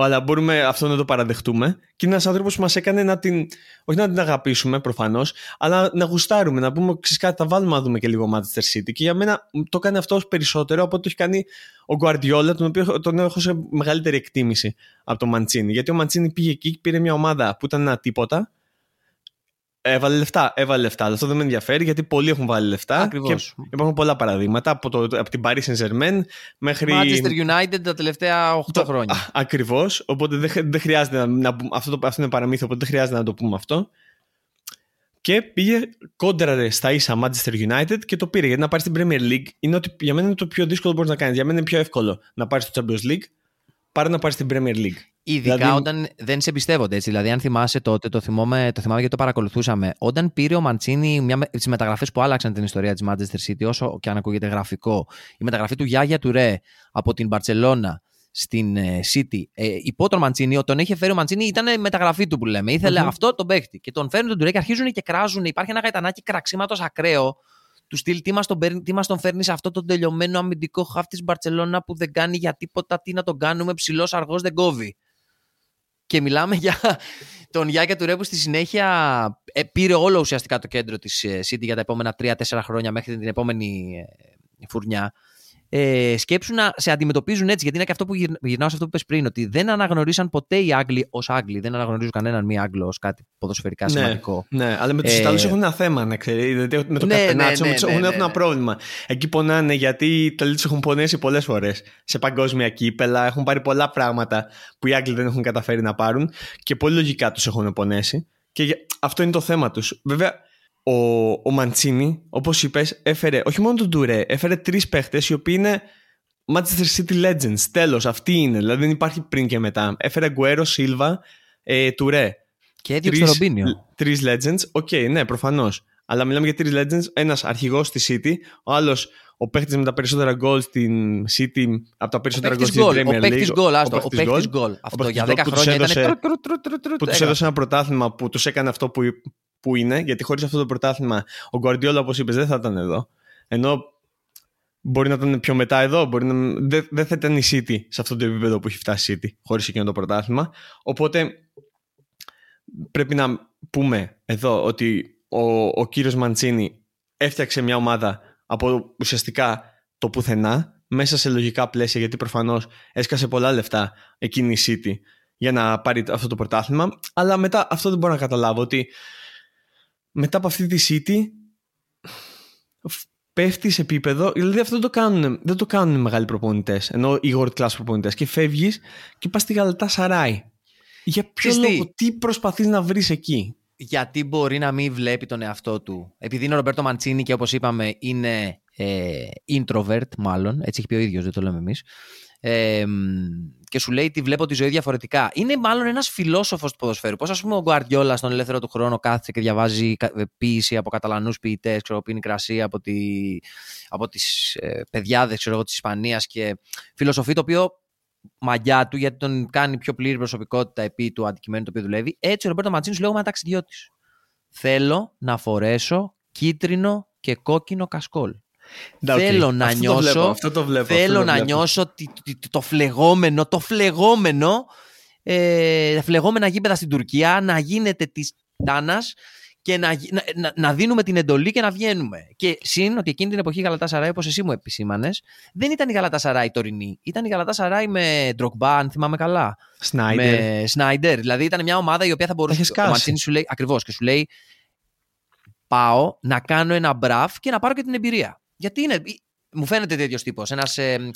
Speaker 1: αλλά μπορούμε αυτό να το παραδεχτούμε. Και είναι ένας άνθρωπος που μας έκανε να την. Όχι να την αγαπήσουμε προφανώς, αλλά να γουστάρουμε, να πούμε κάτι, θα βάλουμε να δούμε και λίγο Manchester City. Και για μένα το κάνει αυτό περισσότερο από ό,τι το έχει κάνει ο Guardiola, τον οποίο τον έχω σε μεγαλύτερη εκτίμηση από το Μαντσίνη. Γιατί ο Μαντσίνη πήγε εκεί, πήρε μια ομάδα που ήταν ένα τίποτα Έβαλε λεφτά, έβαλε λεφτά. Αλλά αυτό δεν με ενδιαφέρει γιατί πολλοί έχουν βάλει λεφτά.
Speaker 2: Ακριβώς.
Speaker 1: Και υπάρχουν πολλά παραδείγματα από, το, από την Paris Saint Germain μέχρι.
Speaker 2: Manchester United τα τελευταία 8 το... χρόνια.
Speaker 1: Ακριβώς. Οπότε δεν, δεν χρειάζεται να, να αυτό, το, αυτό είναι παραμύθιο, οπότε δεν χρειάζεται να το πούμε αυτό. Και πήγε κόντραρε στα ίσα Manchester United και το πήρε. Γιατί να πάρεις την Premier League είναι ότι για μένα είναι το πιο δύσκολο που μπορείς να κάνεις. Για μένα είναι πιο εύκολο να πάρεις το Champions League παρά να πάρεις την Premier League.
Speaker 2: Ειδικά δηλαδή... όταν δεν σε εμπιστεύονται έτσι. Δηλαδή, αν θυμάσαι τότε, το θυμάμαι, το θυμάμαι γιατί το παρακολουθούσαμε. Όταν πήρε ο Μαντσίνη μια, τις μεταγραφές που άλλαξαν την ιστορία της Manchester City, όσο και αν ακούγεται γραφικό, η μεταγραφή του Γιάγια Τουρέ από την Μπαρσελόνα στην ε, City ε, υπό τον Μαντσίνη, τον είχε φέρει ο Μαντσίνη, ήταν μεταγραφή του που λέμε. Ήθελε mm-hmm. αυτό τον παίχτη. Και τον φέρνουν τον Τουρέ και αρχίζουν και κράζουν. Υπάρχει ένα γαϊτανάκι κραξίματος ακραίο του στυλ τι μας τον, τον φέρνεις σε αυτό το τελειωμένο αμυντικό χάφ της Μπαρσελόνα που δεν κάνει για τίποτα, τι να τον κάνουμε, ψηλός αργός δεν κόβει. Και μιλάμε για τον Γιάκια του Ρέπου στη συνέχεια ε, πήρε όλο ουσιαστικά το κέντρο της ε, City για τα επόμενα 3-4 χρόνια μέχρι την επόμενη ε, φουρνιά ε, σκέψου να σε αντιμετωπίζουν έτσι. Γιατί είναι και αυτό που γυρνάω σε αυτό που είπες πριν, ότι δεν αναγνωρίσαν ποτέ οι Άγγλοι ως Άγγλοι. Δεν αναγνωρίζουν κανέναν μη Άγγλο ως κάτι ποδοσφαιρικά ναι, σημαντικό.
Speaker 1: Ναι, αλλά με τους ε, Ιταλούς έχουν ένα θέμα, να ξέρει. Δηλαδή με το ναι, Κατενάτσο ναι, ναι, ναι, έχουν ένα πρόβλημα. Εκεί πονάνε γιατί οι Ιταλοί τους έχουν πονέσει πολλές φορές σε παγκόσμια κύπελα. Έχουν πάρει πολλά πράγματα που οι Άγγλοι δεν έχουν καταφέρει να πάρουν και πολύ λογικά τους έχουν πονέσει. Και αυτό είναι το θέμα τους. Βέβαια, ο, ο Μαντσίνι, όπως είπες, έφερε όχι μόνο τον Τουρέ, έφερε τρεις παίχτες οι οποίοι είναι Manchester City Legends. Τέλος, αυτή είναι. Δηλαδή δεν υπάρχει πριν και μετά. Έφερε Αγκουέρο, Σίλβα, ε, Τουρέ.
Speaker 2: Και έδιωξε το Ρομπίνιο.
Speaker 1: Τρεις Legends. Ok, okay, ναι, προφανώς. Αλλά μιλάμε για τρεις Legends. Ένας αρχηγός στη City, ο άλλος ο παίχτης με τα περισσότερα γκολ στην City από τα περισσότερα γκολ στην Premier League. Ο
Speaker 2: παίχτης γκολ, άστο. Ο παίχτης γκολ. Αυτό για 10 χρόνια ήταν.
Speaker 1: Που τους έδωσε ένα πρωτάθλημα που τους έκανε αυτό που που είναι, γιατί χωρίς αυτό το πρωτάθλημα ο Γκουαρντιόλα, όπως είπες, δεν θα ήταν εδώ. Ενώ μπορεί να ήταν πιο μετά εδώ, μπορεί να... δεν, δεν θα ήταν η City σε αυτό το επίπεδο που έχει φτάσει η City, χωρίς εκείνο το πρωτάθλημα. Οπότε πρέπει να πούμε εδώ ότι ο, ο κύριος Μαντσίνη έφτιαξε μια ομάδα από ουσιαστικά το πουθενά, μέσα σε λογικά πλαίσια, γιατί προφανώς έσκασε πολλά λεφτά εκείνη η City για να πάρει αυτό το πρωτάθλημα, αλλά μετά αυτό δεν μπορώ να καταλάβω, ότι μετά από αυτή τη City πέφτει σε επίπεδο. Δηλαδή αυτό δεν το κάνουν, δεν το κάνουν μεγάλοι προπονητές, ενώ οι world class προπονητές. Και φεύγεις και πας στη Γαλατά Σαράι. Για ποιο λόγο, τι προσπαθείς να βρεις εκεί;
Speaker 2: Γιατί μπορεί να μην βλέπει τον εαυτό του. Επειδή είναι ο Ρομπέρτο Μαντσίνη και όπως είπαμε είναι ε, introvert, μάλλον. Έτσι έχει πει ο ίδιος, δεν το λέμε εμείς και σου λέει τι βλέπω τη ζωή διαφορετικά. Είναι μάλλον ένας φιλόσοφος του ποδοσφαίρου. Πώς, ας πούμε, ο Γκουαρδιόλα στον ελεύθερο του χρόνο κάθεται και διαβάζει ε, ποίηση από Καταλανούς ποιητές, ξέρω, πίνει κρασία από, τη, από τις ε, παιδιάδες της Ισπανίας και φιλοσοφεί το οποίο μαγιά του, γιατί τον κάνει πιο πλήρη προσωπικότητα επί του αντικειμένου το οποίο δουλεύει. Έτσι, ο Ρομπέρτο Ματσίνου σου λέει: ένα ταξιδιώτης. Θέλω να φορέσω κίτρινο και κόκκινο κασκόλ. Θέλω να αυτό νιώσω,
Speaker 1: το αυτό το βλέπω,
Speaker 2: θέλω
Speaker 1: να
Speaker 2: νιώσω το φλεγόμενο, το φλεγόμενο, ε, τα φλεγόμενα γήπεδα στην Τουρκία να γίνεται της τάνα και να, να, να, δίνουμε την εντολή και να βγαίνουμε. Και συν ότι εκείνη την εποχή η Γαλατά Σαράι, όπως εσύ μου επισήμανες, δεν ήταν η Γαλατά Σαράι τωρινή. Ήταν η Γαλατά Σαράι με Ντροκμπά, αν θυμάμαι καλά.
Speaker 1: Σνάιντερ.
Speaker 2: Με Σνάιντερ. Δηλαδή ήταν μια ομάδα η οποία θα μπορούσε. Ο Μαντσίνη σου λέει ακριβώς και σου λέει πάω να κάνω ένα μπραφ και να πάρω και την εμπειρία. Γιατί είναι. μου φαίνεται τέτοιος τύπος. Ένας ε,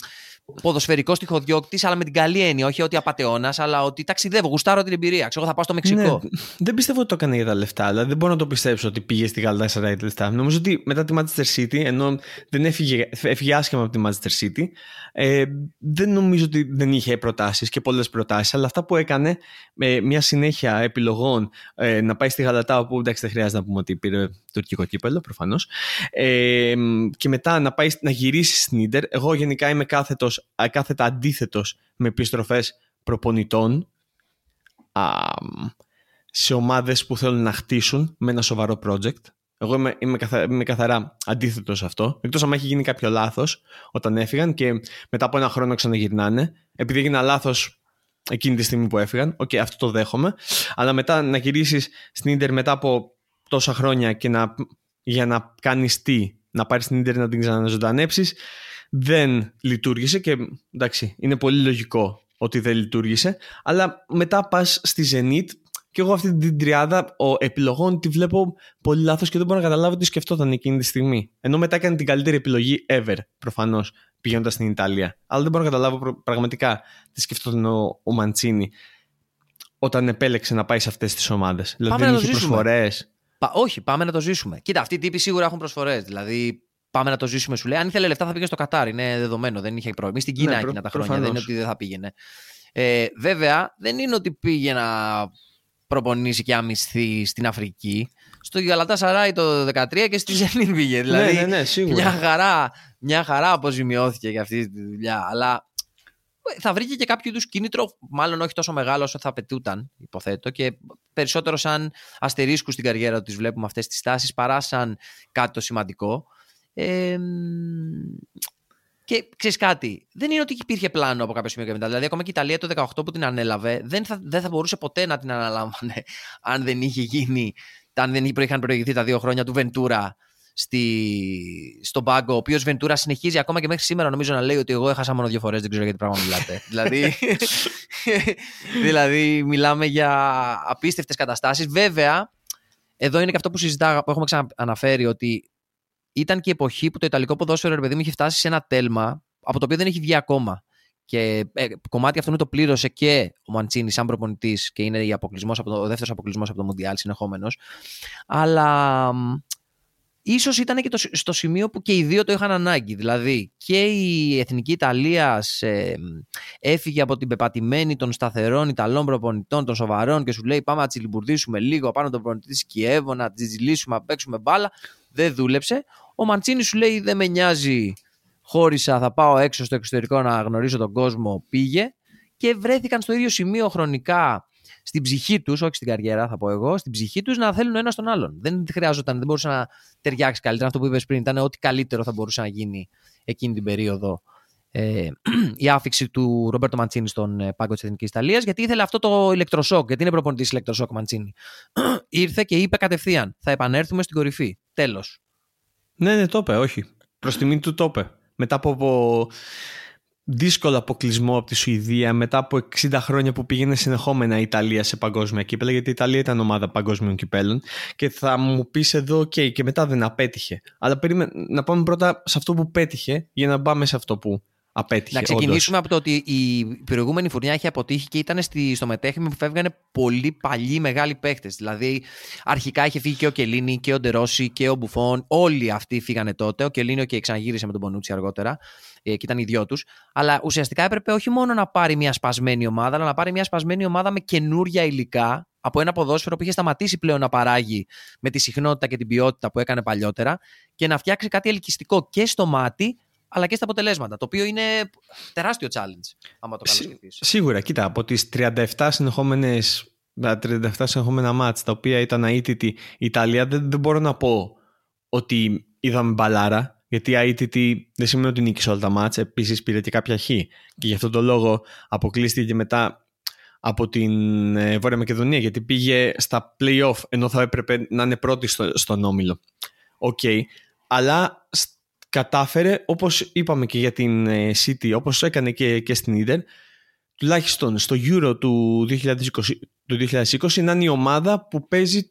Speaker 2: ποδοσφαιρικός τυχοδιώκτης, αλλά με την καλή έννοια. Όχι ότι απαταιώνας, αλλά ότι ταξιδεύω, γουστάρω την εμπειρία. Ξέρω, θα πάω στο Μεξικό. Ναι,
Speaker 1: δεν πιστεύω ότι το έκανε για τα λεφτά. Δηλαδή δεν μπορώ να το πιστέψω ότι πήγε στη Γαλλία για τα λεφτά. Νομίζω ότι μετά τη Manchester City, ενώ δεν έφυγε, έφυγε άσχημα από τη Manchester City, ε, δεν νομίζω ότι δεν είχε προτάσεις και πολλές προτάσεις. Αλλά αυτά που έκανε, με μια συνέχεια επιλογών ε, να πάει στη Γαλατά, όπου εντάξει δεν χρειάζεται να πούμε ότι πήρε τουρκικό κύπελο προφανώς. Ε, και μετά να, πάει, να γυρίσει στην Ιντερ. Εγώ γενικά είμαι κάθετος, κάθετα αντίθετος με επιστροφές προπονητών α, σε ομάδες που θέλουν να χτίσουν με ένα σοβαρό project. Εγώ είμαι, είμαι, καθα, είμαι καθαρά αντίθετος σε αυτό. Εκτός αν έχει γίνει κάποιο λάθος όταν έφυγαν και μετά από ένα χρόνο ξαναγυρνάνε. Επειδή έγινε λάθος εκείνη τη στιγμή που έφυγαν. Ok, okay, αυτό το δέχομαι. Αλλά μετά να γυρίσεις στην Ιντερ μετά από τόσα χρόνια και να, για να κάνεις τι, να πάρεις την Ιντερ να την ξαναζωντανέψεις, δεν λειτουργήσε και εντάξει, είναι πολύ λογικό ότι δεν λειτουργήσε. Αλλά μετά πας στη Zenit και εγώ αυτή την τριάδα επιλογών τη βλέπω πολύ λάθος και δεν μπορώ να καταλάβω τι σκεφτόταν εκείνη τη στιγμή. Ενώ μετά έκανε την καλύτερη επιλογή ever, προφανώς, πηγαίνοντας στην Ιταλία. Αλλά δεν μπορώ να καταλάβω πραγματικά τι σκεφτόταν ο, ο Μαντσίνη όταν επέλεξε να πάει σε αυτές τις ομάδες. Δηλαδή δεν είχε προσφορές.
Speaker 2: Πα, όχι, πάμε να το ζήσουμε. Κοίτα, αυτοί οι τύποι σίγουρα έχουν προσφορές. Δηλαδή, πάμε να το ζήσουμε, σου λέει. Αν ήθελε λεφτά, θα πήγαινε στο Κατάρ. Είναι δεδομένο, δεν είχε πρόβλημα. Στην Κίνα ναι, εκείνα τα χρόνια. Δεν είναι ότι δεν θα πήγαινε. Ε, βέβαια, δεν είναι ότι πήγε να προπονήσει και αμυστεί στην Αφρική. Στο Γαλατά Σαράι το 2013 και στη Ζενίν πήγε. Ναι, δηλαδή,
Speaker 1: ναι, ναι, σίγουρα.
Speaker 2: Μια χαρά, μια χαρά αποζημιώθηκε για αυτή τη δουλειά. Αλλά θα βρήκε και κάποιο είδους κίνητρο, μάλλον όχι τόσο μεγάλο όσο θα απαιτούταν, υποθέτω, και περισσότερο σαν αστερίσκου στην καριέρα τους βλέπουμε αυτές τις τάσεις παρά σαν κάτι το σημαντικό. Ε, και ξέρεις κάτι, δεν είναι ότι υπήρχε πλάνο από κάποιο σημείο και μετά. Δηλαδή, ακόμα και η Ιταλία το 18 που την ανέλαβε, δεν θα, δεν θα μπορούσε ποτέ να την αναλάμβανε αν δεν είχε γίνει, αν δεν είχαν προηγηθεί τα δύο χρόνια του Βεντούρα στη, στον πάγκο, ο οποίος Βεντούρα συνεχίζει ακόμα και μέχρι σήμερα νομίζω να λέει ότι εγώ έχασα μόνο δύο φορές, δεν ξέρω για τι πράγμα μιλάτε. δηλαδή, δηλαδή, μιλάμε για απίστευτες καταστάσεις. Βέβαια, εδώ είναι και αυτό που συζητάγα, που έχουμε ξανααναφέρει, ότι ήταν και η εποχή που το Ιταλικό ποδόσφαιρο, ρε παιδί μου, είχε φτάσει σε ένα τέλμα από το οποίο δεν έχει βγει ακόμα. Και ε, κομμάτι αυτού το πλήρωσε και ο Μαντσίνη σαν προπονητής και είναι από το, ο δεύτερος αποκλεισμός από το Μουντιάλ συνεχόμενος. Αλλά ίσως ήταν και το, στο σημείο που και οι δύο το είχαν ανάγκη. Δηλαδή και η Εθνική Ιταλίας ε, έφυγε από την πεπατημένη των σταθερών Ιταλών προπονητών, των σοβαρών και σου λέει πάμε να τσιλιμπουρδίσουμε λίγο πάνω τον προπονητή της Κιέβο, να τη ζηλήσουμε, να παίξουμε μπάλα. Δεν δούλεψε. Ο Μαντσίνη σου λέει δεν με νοιάζει, χώρισα, θα πάω έξω στο εξωτερικό να γνωρίσω τον κόσμο, πήγε. Και βρέθηκαν στο ίδιο σημείο χρονικά στην ψυχή τους, όχι στην καριέρα, θα πω εγώ, στην ψυχή τους να θέλουν ο ένας τον άλλον. Δεν χρειάζονταν, δεν μπορούσε να ταιριάξει καλύτερα. Αυτό που είπες πριν ήταν ό,τι καλύτερο θα μπορούσε να γίνει εκείνη την περίοδο. Ε, η άφηξη του Ρομπέρτο Μαντσίνη στον ε, πάγκο της Εθνικής Ιταλίας, γιατί ήθελε αυτό το ηλεκτροσόκ, γιατί είναι προπονητής ηλεκτροσόκ Μαντσίνη. Ήρθε και είπε κατευθείαν: Θα επανέλθουμε στην κορυφή. Τέλος.
Speaker 1: Ναι, ναι, το είπε, όχι. Προς τιμή του το είπε. Μετά από δύσκολο αποκλεισμό από τη Σουηδία μετά από 60 χρόνια που πήγαινε συνεχόμενα η Ιταλία σε παγκόσμια κύπελα γιατί η Ιταλία ήταν ομάδα παγκόσμιων κυπέλων. Και θα μου πεις εδώ ok και μετά δεν απέτυχε αλλά περίμενε, να πάμε πρώτα σε αυτό που πέτυχε για να πάμε σε αυτό που απέτυχε.
Speaker 2: Να ξεκινήσουμε όντως. από το ότι η προηγούμενη φουρνιά είχε αποτύχει και ήταν στη, στο μετέχνη που φεύγανε πολύ παλιοί μεγάλοι παίχτες. Δηλαδή, αρχικά είχε φύγει και ο Κελίνη και ο Ντερόση και ο Μπουφόν. Όλοι αυτοί φύγανε τότε. Ο Κελίνη και ξαναγύρισε με τον Πονούτσι αργότερα. Ε, και ήταν οι δυο τους. Αλλά ουσιαστικά έπρεπε όχι μόνο να πάρει μια σπασμένη ομάδα, αλλά να πάρει μια σπασμένη ομάδα με καινούρια υλικά από ένα ποδόσφαιρο που είχε σταματήσει πλέον να παράγει με τη συχνότητα και την ποιότητα που έκανε παλιότερα και να φτιάξει κάτι ελκυστικό και στο μάτι αλλά και στα αποτελέσματα. Το οποίο είναι τεράστιο challenge, άμα το καλώς
Speaker 1: Σίγουρα, κοίτα, από τις 37 συνεχόμενες 37 συνεχόμενα μάτς τα οποία ήταν αίτητη η Ιταλία δεν, δεν μπορώ να πω ότι είδαμε μπαλάρα γιατί η αήττητη δεν σημαίνει ότι νίκησε όλα τα ματς επίσης πήρε και κάποια Χ και γι' αυτόν τον λόγο αποκλείστηκε μετά από την ε, Βόρεια Μακεδονία γιατί πήγε στα play-off ενώ θα έπρεπε να είναι πρώτη στο, στον όμιλο. Ok. Okay. Αλλά κατάφερε, όπως είπαμε και για την ε, City, όπως έκανε και, και στην Ιντερ, τουλάχιστον στο Euro του 2020, του 2020 να είναι η ομάδα που παίζει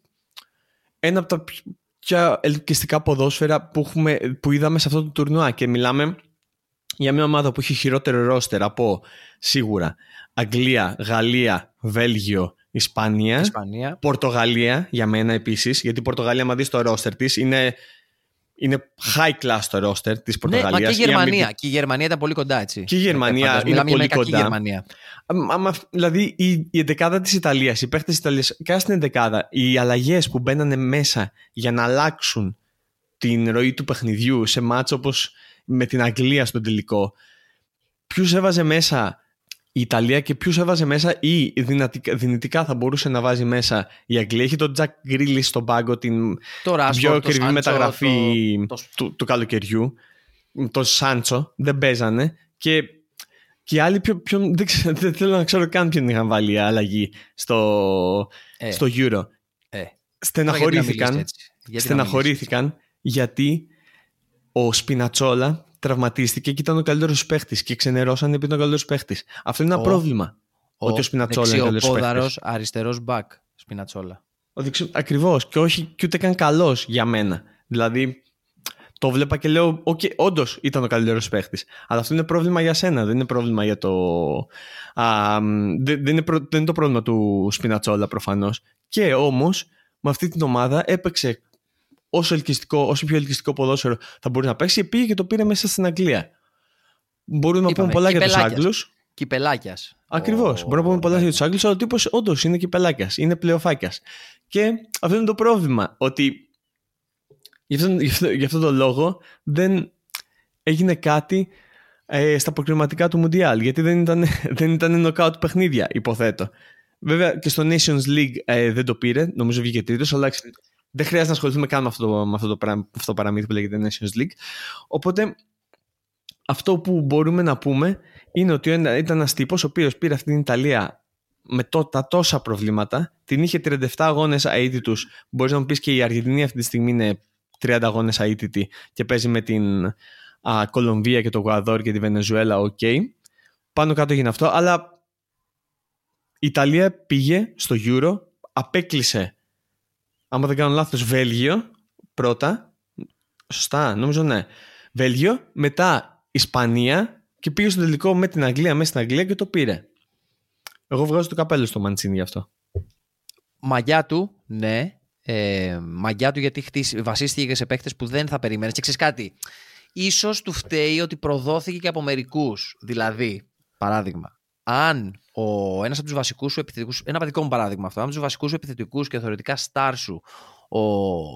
Speaker 1: ένα από τα ποια ελκυστικά ποδόσφαιρα που, έχουμε, που είδαμε σε αυτό το τουρνουά και μιλάμε για μια ομάδα που έχει χειρότερο ρόστερ από σίγουρα Αγγλία, Γαλλία, Βέλγιο, Ισπανία,
Speaker 2: Ισπανία.
Speaker 1: Πορτογαλία για μένα επίσης γιατί η Πορτογαλία μα δεις στο ρόστερ της είναι, είναι high class το ρόστερ της Πορτογαλίας.
Speaker 2: Ναι, μα και η Γερμανία. Και η Γερμανία ήταν πολύ κοντά έτσι.
Speaker 1: Και η Γερμανία είναι
Speaker 2: Μιλάμε
Speaker 1: πολύ
Speaker 2: για μια κακή
Speaker 1: κοντά.
Speaker 2: Γερμανία.
Speaker 1: Άμα, δηλαδή η, η εντεκάδα της Ιταλίας, οι παίχτες της Ιταλίας, κάθε στην εντεκάδα, οι αλλαγές που μπαίνανε μέσα για να αλλάξουν την ροή του παιχνιδιού σε μάτσο όπως με την Αγγλία στο τελικό, ποιους έβαζε μέσα η Ιταλία και ποιους έβαζε μέσα ή δυνατικά, δυνητικά θα μπορούσε να βάζει μέσα η Αγγλία. Έχει τον Τζακ Γκρίλι στον πάγκο, την
Speaker 2: Το Rashford,
Speaker 1: πιο
Speaker 2: το
Speaker 1: ακριβή
Speaker 2: Sancho,
Speaker 1: μεταγραφή
Speaker 2: το- το-
Speaker 1: του, του καλοκαιριού. Το Σάντσο δεν παίζανε και, και οι άλλοι πιο, πιο, δεν, ξέρω, δεν θέλω να ξέρω καν ποιον είχαν βάλει αλλαγή στο,
Speaker 2: Ε,
Speaker 1: στο Euro.
Speaker 2: ε.
Speaker 1: Στεναχωρήθηκαν,
Speaker 2: Γιατί να μιλήσετε έτσι; Γιατί να μιλήσετε
Speaker 1: στεναχωρήθηκαν γιατί ο Σπινατσόλα τραυματίστηκε και ήταν ο καλύτερος παίχτης και ξενερώσαν επειδή ήταν ο καλύτερος παίχτης. Αυτό είναι ένα
Speaker 2: Ο-
Speaker 1: πρόβλημα. ότι ο Σπινατσόλα είναι καλύτερος παίχτης.
Speaker 2: δεξιοπόδαρος αριστερός μπακ. Σπινατσόλα.
Speaker 1: Ακριβώς. Και όχι και ούτε καν καλός για μένα. Δηλαδή, το βλέπα και λέω, okay, όντως ήταν ο καλύτερος παίχτης. Αλλά αυτό είναι πρόβλημα για σένα, δεν είναι πρόβλημα για το. Α, μ, δεν, δεν είναι, προ- δεν είναι το πρόβλημα του Σπινατσόλα προφανώς. Και όμως, με αυτή την ομάδα έπαιξε όσο, ελκυστικό, όσο πιο ελκυστικό ποδόσφαιρο θα μπορούσε να παίξει και πήγε και το πήρε μέσα στην Αγγλία. Μπορούμε να
Speaker 2: Είπαμε,
Speaker 1: πούμε πολλά για τους
Speaker 2: κυπελάκιας.
Speaker 1: Άγγλους.
Speaker 2: Κυπελάκιας.
Speaker 1: Ακριβώς.
Speaker 2: Ο-
Speaker 1: Μπορούμε να πούμε πολλά για τους Άγγλους, αλλά ο τύπος όντως είναι κυπελάκιας, είναι πλεοφάκιας. Και αυτό είναι το πρόβλημα. Ότι γι' αυτόν, γι αυτό, γι' αυτόν τον λόγο δεν έγινε κάτι ε, στα προκριματικά του Μουντιάλ. Γιατί δεν ήταν, δεν ήταν knockout παιχνίδια, υποθέτω. Βέβαια και στο Nations League ε, δεν το πήρε, νομίζω βγήκε τρίτος, αλλά ξέρετε, δεν χρειάζεται να ασχοληθούμε καν με αυτό, το- με αυτό, το, παρα- αυτό το παραμύθι που λέγεται Nations League. Οπότε αυτό που μπορούμε να πούμε είναι ότι ένα- ήταν ένας τύπος ο οποίος πήρε αυτή την Ιταλία με το, τα τόσα προβλήματα. Την είχε 37 αγώνες αίτητους. Μπορείς να μου πεις και η Αργεντινή αυτή τη στιγμή είναι 30 αγώνες αήττητη και παίζει με την α, Κολομβία και το Εκουαδόρ και τη Βενεζουέλα. Οκ. Πάνω κάτω έγινε αυτό. Αλλά η Ιταλία πήγε στο Euro, απέκλεισε. Άμα δεν κάνω λάθος, Βέλγιο πρώτα. Σωστά, νομίζω ναι. Βέλγιο, μετά Ισπανία και πήγε στο τελικό με την Αγγλία μέσα στην Αγγλία και το πήρε. Εγώ βγάζω το καπέλο στο Μαντσίνι γι' αυτό.
Speaker 2: Μαγιά του, ναι. Ε, μαγιά του γιατί χτίσει, βασίστηκε και σε παίχτε που δεν θα περίμενε. Και ξέρεις κάτι. Ίσως του φταίει ότι προδόθηκε και από μερικούς. Δηλαδή, παράδειγμα, αν ο, ένας από τους βασικούς σου επιθετικούς, ένα δικό μου παράδειγμα αυτό, ένας από τους βασικούς σου επιθετικούς και θεωρητικά στάρ σου, ο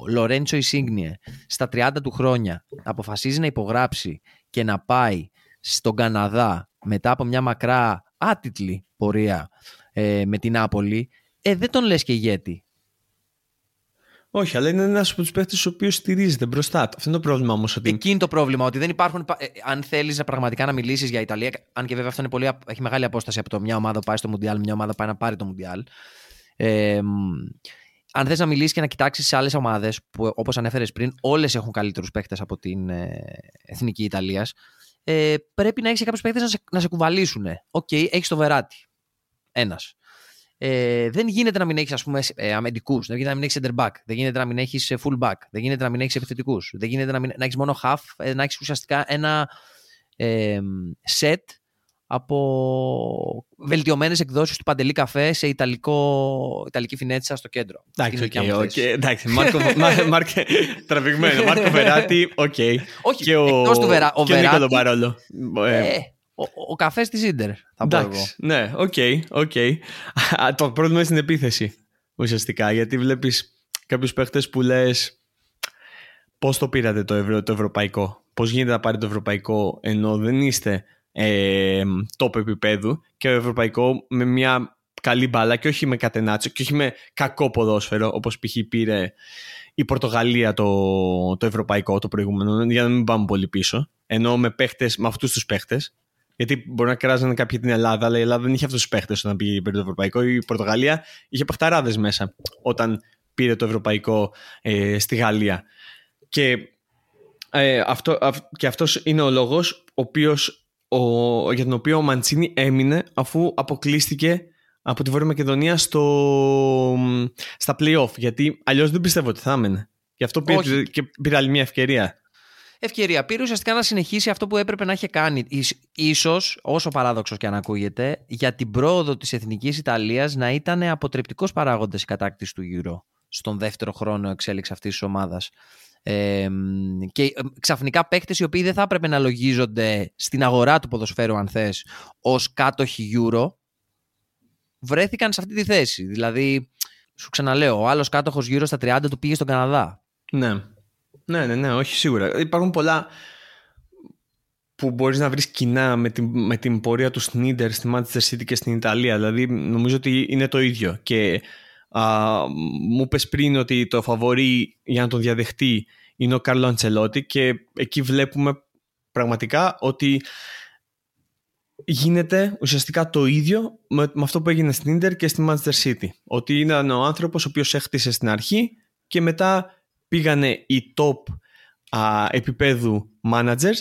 Speaker 2: Λορέντσο Ισίγνιε, στα 30 του χρόνια αποφασίζει να υπογράψει και να πάει στον Καναδά μετά από μια μακρά άτιτλη πορεία ε, με την Νάπολη, ε, δεν τον λες και ηγέτη.
Speaker 1: Όχι, αλλά είναι ένας από τους παίχτε ο οποίος στηρίζεται μπροστά του. Αυτό είναι το πρόβλημα όμως. Ότι...
Speaker 2: Εκεί είναι το πρόβλημα, ότι δεν υπάρχουν. ε, αν θέλεις πραγματικά να μιλήσεις για Ιταλία, αν και βέβαια αυτό είναι πολύ, απ- έχει μεγάλη απόσταση από το μια ομάδα που πάει στο Μουντιάλ, μια ομάδα που πάει να πάρει το Μουντιάλ. Ε, μ, αν θες να μιλήσεις και να κοιτάξεις σε άλλες ομάδες που, όπως ανέφερες πριν, όλες έχουν καλύτερους παίχτε από την ε, εθνική Ιταλίας. Ε, πρέπει να έχεις κάποιους παίχτες να σε, να σε κουβαλήσουν. Οκ, έχεις το Βεράτι. Ένας. Ε, δεν γίνεται να μην έχεις ας πούμε ε, αμυντικούς, δεν γίνεται να μην έχεις center back, δεν γίνεται να μην έχεις full back, δεν γίνεται να μην έχεις επιθετικούς, δεν γίνεται να, μην, να έχεις μόνο χαφ, ε, να έχεις ουσιαστικά ένα ε, σετ από βελτιωμένες εκδόσεις του Παντελή Καφέ σε ιταλικό, ιταλική φινέτσα στο κέντρο.
Speaker 1: Εντάξει,
Speaker 2: Αυτή είναι η
Speaker 1: οκ,
Speaker 2: δικιά μου
Speaker 1: οκ,
Speaker 2: θέση.
Speaker 1: εντάξει. Μάρκο, Μάρκο, Μάρκο, τραβηγμένο. Μάρκο Βεράτη, οκ.
Speaker 2: Όχι,
Speaker 1: Και ο,
Speaker 2: εκτός του Βερα, ο
Speaker 1: και ο Νίκο
Speaker 2: Βεράτι,
Speaker 1: Παρόλο.
Speaker 2: ε, ο, ο καφές της Ίντερ, θα πω εγώ.
Speaker 1: Εντάξει, ναι, ok, ok. Α, Το πρόβλημα είναι στην επίθεση ουσιαστικά. Γιατί βλέπεις κάποιους παίχτες που λες πώς το πήρατε το, ευρω, το ευρωπαϊκό; Πώς γίνεται να πάρει το ευρωπαϊκό ενώ δεν είστε ε, top επίπεδου και ο ευρωπαϊκό με μια καλή μπάλα και όχι με κατενάτσο και όχι με κακό ποδόσφαιρο όπως π.χ. πήρε η Πορτογαλία το, το ευρωπαϊκό το προηγούμενο για να μην πάμε πολύ πίσω ενώ με, παίχτες, με αυτούς τους παίχτες γιατί μπορεί να κράζανε κάποιοι την Ελλάδα, αλλά η Ελλάδα δεν είχε αυτούς τους παίχτες όταν πήγε πήρε το Ευρωπαϊκό. Η Πορτογαλία είχε παχταράδες μέσα όταν πήρε το Ευρωπαϊκό ε, στη Γαλλία. Και, ε, αυτό, αυ, και αυτός είναι ο λόγος ο οποίος, ο, για τον οποίο ο Μαντσίνη έμεινε αφού αποκλείστηκε από τη Βόρεια Μακεδονία στο, στα play-off. Γιατί αλλιώς δεν πιστεύω ότι θα έμενε. Γι' αυτό πήρε, και πήρε άλλη μια ευκαιρία.
Speaker 2: Ευκαιρία. Πήρε ουσιαστικά να συνεχίσει αυτό που έπρεπε να είχε κάνει. Ίσως, όσο παράδοξος και αν ακούγεται, για την πρόοδο της εθνικής Ιταλίας να ήταν αποτρεπτικός παράγοντας η κατάκτηση του Euro στον δεύτερο χρόνο εξέλιξη αυτής της ομάδας. Ε, και ξαφνικά παίχτε οι οποίοι δεν θα έπρεπε να λογίζονται στην αγορά του ποδοσφαίρου αν θες ως κάτοχοι Euro βρέθηκαν σε αυτή τη θέση δηλαδή σου ξαναλέω ο άλλος κάτοχος Euro στα 30 του πήγε στον Καναδά
Speaker 1: ναι ναι ναι, ναι όχι σίγουρα. Υπάρχουν πολλά που μπορείς να βρεις κοινά με την, με την πορεία του Σνίντερ στη Manchester City και στην Ιταλία. Δηλαδή νομίζω ότι είναι το ίδιο. Και Α, μου πες πριν ότι το φαβορεί για να τον διαδεχτεί είναι ο Κάρλο Αντσελότη και εκεί βλέπουμε πραγματικά ότι γίνεται ουσιαστικά το ίδιο με, αυτό που έγινε στην Ίντερ και στη Manchester City. Ότι είναι ο άνθρωπος ο οποίος έχτισε στην αρχή και μετά πήγανε οι top α, επίπεδου managers,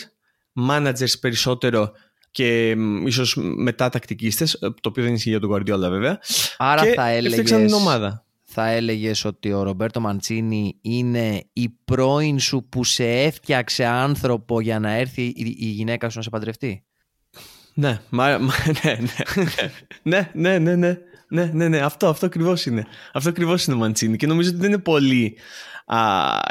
Speaker 1: managers περισσότερο και ίσως μετά τακτικίστες, το οποίο δεν ισχύει για τον Guardiola βέβαια.
Speaker 2: Άρα
Speaker 1: και
Speaker 2: θα έλεγες,
Speaker 1: την ομάδα.
Speaker 2: θα έλεγες ότι ο Ρομπέρτο Μαντσίνη είναι η πρώην σου που σε έφτιαξε άνθρωπο για να έρθει η, η γυναίκα σου να σε παντρευτεί;
Speaker 1: Ναι, μα, μα, ναι, ναι, ναι, ναι, ναι, ναι, ναι, ναι, ναι, αυτό, αυτό ακριβώς είναι. Αυτό ακριβώς είναι ο Μαντσίνη και νομίζω ότι δεν είναι πολλοί α,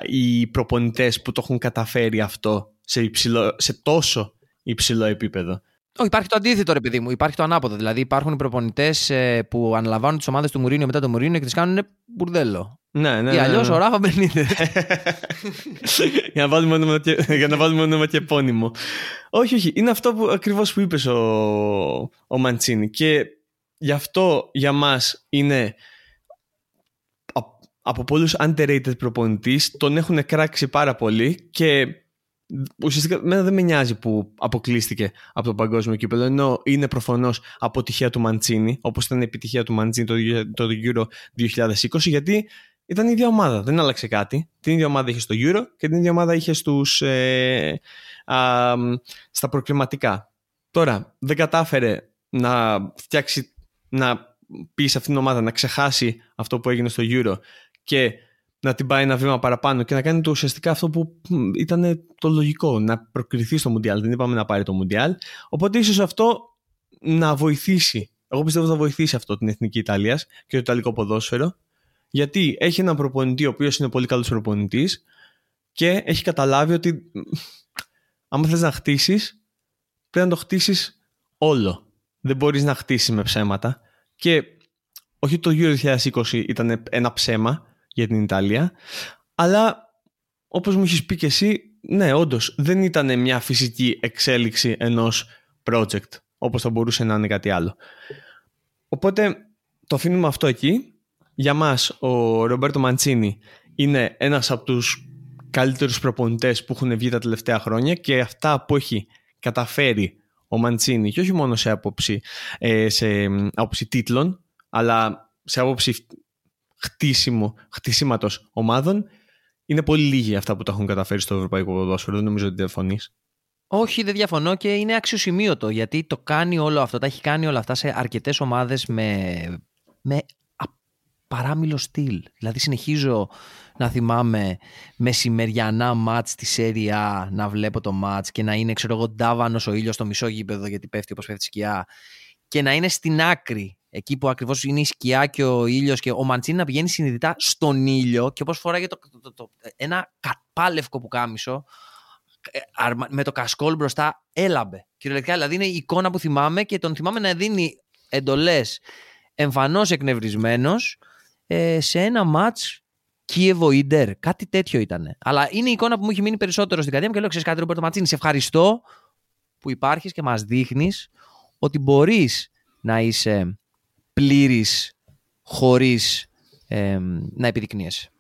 Speaker 1: οι προπονητές που το έχουν καταφέρει αυτό σε, υψηλό, σε τόσο υψηλό επίπεδο.
Speaker 2: Όχι, υπάρχει το αντίθετο, ρε παιδί μου. Υπάρχει το ανάποδο. Δηλαδή, υπάρχουν οι προπονητές ε, που αναλαμβάνουν τις ομάδες του Μουρίνιο μετά το Μουρίνιο και τις κάνουν μπουρδέλο.
Speaker 1: Ναι, ναι.
Speaker 2: Ή αλλιώς
Speaker 1: ναι, ναι.
Speaker 2: ο Ράφα Μπενίδες.
Speaker 1: για, να βάλουμε όνομα και, για να βάλουμε όνομα και επώνυμο. όχι, όχι. Είναι αυτό που ακριβώς που είπες ο, ο Μαντσίνη. Και γι' αυτό για μας είναι από πολλούς underrated προπονητής. Τον έχουν κράξει πάρα πολύ και ουσιαστικά μένα δεν με νοιάζει που αποκλείστηκε από το παγκόσμιο κύπελο ενώ είναι προφανώς αποτυχία του Μαντσίνη όπως ήταν η επιτυχία του Μαντσίνη το, το Euro 2020 γιατί ήταν η ίδια ομάδα, δεν άλλαξε κάτι την ίδια ομάδα είχε στο Euro και την ίδια ομάδα είχε στους, ε, α, στα προκριματικά τώρα δεν κατάφερε να φτιάξει να πεις σε αυτήν την ομάδα να ξεχάσει αυτό που έγινε στο Euro και να την πάει ένα βήμα παραπάνω και να κάνει το ουσιαστικά αυτό που ήταν το λογικό, να προκριθεί στο Μουντιάλ. Δεν είπαμε να πάρει το Μουντιάλ. Οπότε ίσως αυτό να βοηθήσει. Εγώ πιστεύω θα βοηθήσει αυτό την εθνική Ιταλίας και το Ιταλικό ποδόσφαιρο. Γιατί έχει έναν προπονητή ο οποίος είναι πολύ καλός προπονητής και έχει καταλάβει ότι άμα θες να χτίσεις, πρέπει να το χτίσεις όλο. Δεν μπορείς να χτίσεις με ψέματα. Και όχι το Euro 2020 ήταν ένα ψέμα, για την Ιταλία. Αλλά όπως μου έχεις πει και εσύ, ναι, όντως δεν ήταν μια φυσική εξέλιξη ενός project, όπως θα μπορούσε να είναι κάτι άλλο. Οπότε το αφήνουμε αυτό εκεί. Για μας ο Ρομπέρτο Μαντσίνη είναι ένας από τους καλύτερους προπονητές που έχουν βγει τα τελευταία χρόνια και αυτά που έχει καταφέρει ο Μαντσίνη και όχι μόνο σε άποψη, ε, σε άποψη τίτλων αλλά σε άποψη χτίσιμο, χτίσιματος ομάδων είναι πολύ λίγοι αυτά που τα έχουν καταφέρει στο ευρωπαϊκό ποδόσφαιρο. Δεν νομίζω ότι διαφωνείς.
Speaker 2: Όχι, δεν διαφωνώ και είναι αξιοσημείωτο γιατί το κάνει όλο αυτό. Τα έχει κάνει όλα αυτά σε αρκετές ομάδες με, με παράμιλο στυλ. Δηλαδή συνεχίζω να θυμάμαι μεσημεριανά μάτς στη Σέρια να βλέπω το μάτς και να είναι ξέρω εγώ ντάβανος ο ήλιος στο μισό γήπεδο γιατί πέφτει όπως πέφτει σκιά και να είναι στην άκρη εκεί που ακριβώς είναι η σκιά και ο ήλιος και ο Μαντσίνη να πηγαίνει συνειδητά στον ήλιο και όπως φοράγε το, το, το, ένα καπάλευκο που κάμισο ε, με το κασκόλ μπροστά έλαμπε. Κυριολεκτικά δηλαδή είναι η εικόνα που θυμάμαι και τον θυμάμαι να δίνει εντολές εμφανώς εκνευρισμένος ε, σε ένα ματ Κίεβο Ιντερ. Κάτι τέτοιο ήταν. Αλλά είναι η εικόνα που μου έχει μείνει περισσότερο στην καρδιά μου και λέω: Ξέρεις κάτι, Ρομπέρτο Ματσίνη, σε ευχαριστώ που υπάρχεις και μας δείχνεις ότι μπορείς να είσαι πλήρης χωρίς ε, να επιδεικνύεσαι.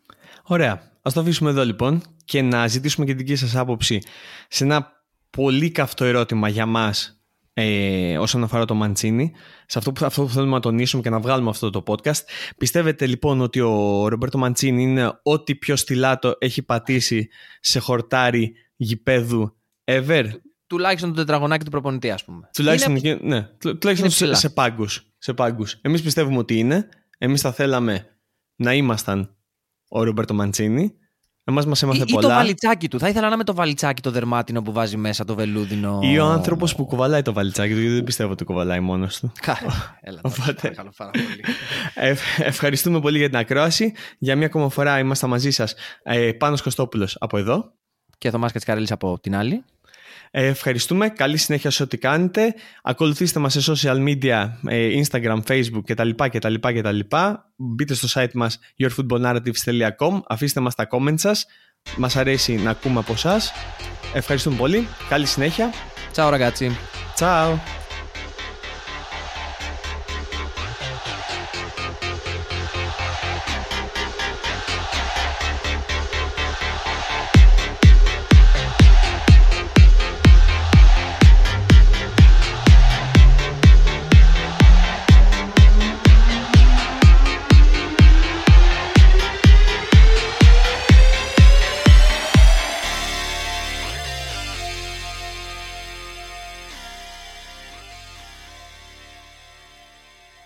Speaker 1: Ωραία. Ας το αφήσουμε εδώ λοιπόν και να ζητήσουμε και την δική σας άποψη σε ένα πολύ καυτό ερώτημα για μας ε, όσον αφορά το Μαντσίνη, σε αυτό που, αυτό που θέλουμε να τονίσουμε και να βγάλουμε αυτό το podcast. Πιστεύετε λοιπόν ότι ο Ρομπέρτο Μαντσίνη είναι ό,τι πιο στυλάτο έχει πατήσει σε χορτάρι γηπέδου ever;
Speaker 2: Τουλάχιστον το τετραγωνάκι του προπονητή, ας πούμε.
Speaker 1: Τουλάχιστον, είναι... ναι, τουλάχιστον σε, σε πάγκους. Σε πάγκους. Εμείς πιστεύουμε ότι είναι. Εμείς θα θέλαμε να ήμασταν ο Ρομπέρτο Μαντσίνη. Εμάς μας έμαθε
Speaker 2: ή,
Speaker 1: πολλά.
Speaker 2: Ή το βαλιτσάκι του. Θα ήθελα να είμαι το βαλιτσάκι το δερμάτινο που βάζει μέσα το βελούδινο.
Speaker 1: Ή ο άνθρωπος που κουβαλάει το βαλιτσάκι του, γιατί δεν πιστεύω ότι κουβαλάει μόνος του.
Speaker 2: Έλα,
Speaker 1: Οπότε-
Speaker 2: παρακαλώ πάρα πολύ.
Speaker 1: Ε, ευχαριστούμε πολύ για την ακρόαση. Για μία ακόμα φορά είμαστε μαζί σας. Ε, Πάνος Κωστόπουλος από εδώ.
Speaker 2: Και Θωμάς Κατσικαρέλης από την άλλη.
Speaker 1: Ε, ευχαριστούμε. Καλή συνέχεια σε ό,τι κάνετε. Ακολουθήστε μας σε social media, ε, Instagram, Facebook κτλ. κτλ, κτλ. Μπείτε στο site μας yourfootballnarratives.com Αφήστε μας τα comments σας. Μας αρέσει να ακούμε από εσάς. Ευχαριστούμε πολύ. Καλή συνέχεια.
Speaker 2: Ciao ragazzi.
Speaker 1: Ciao.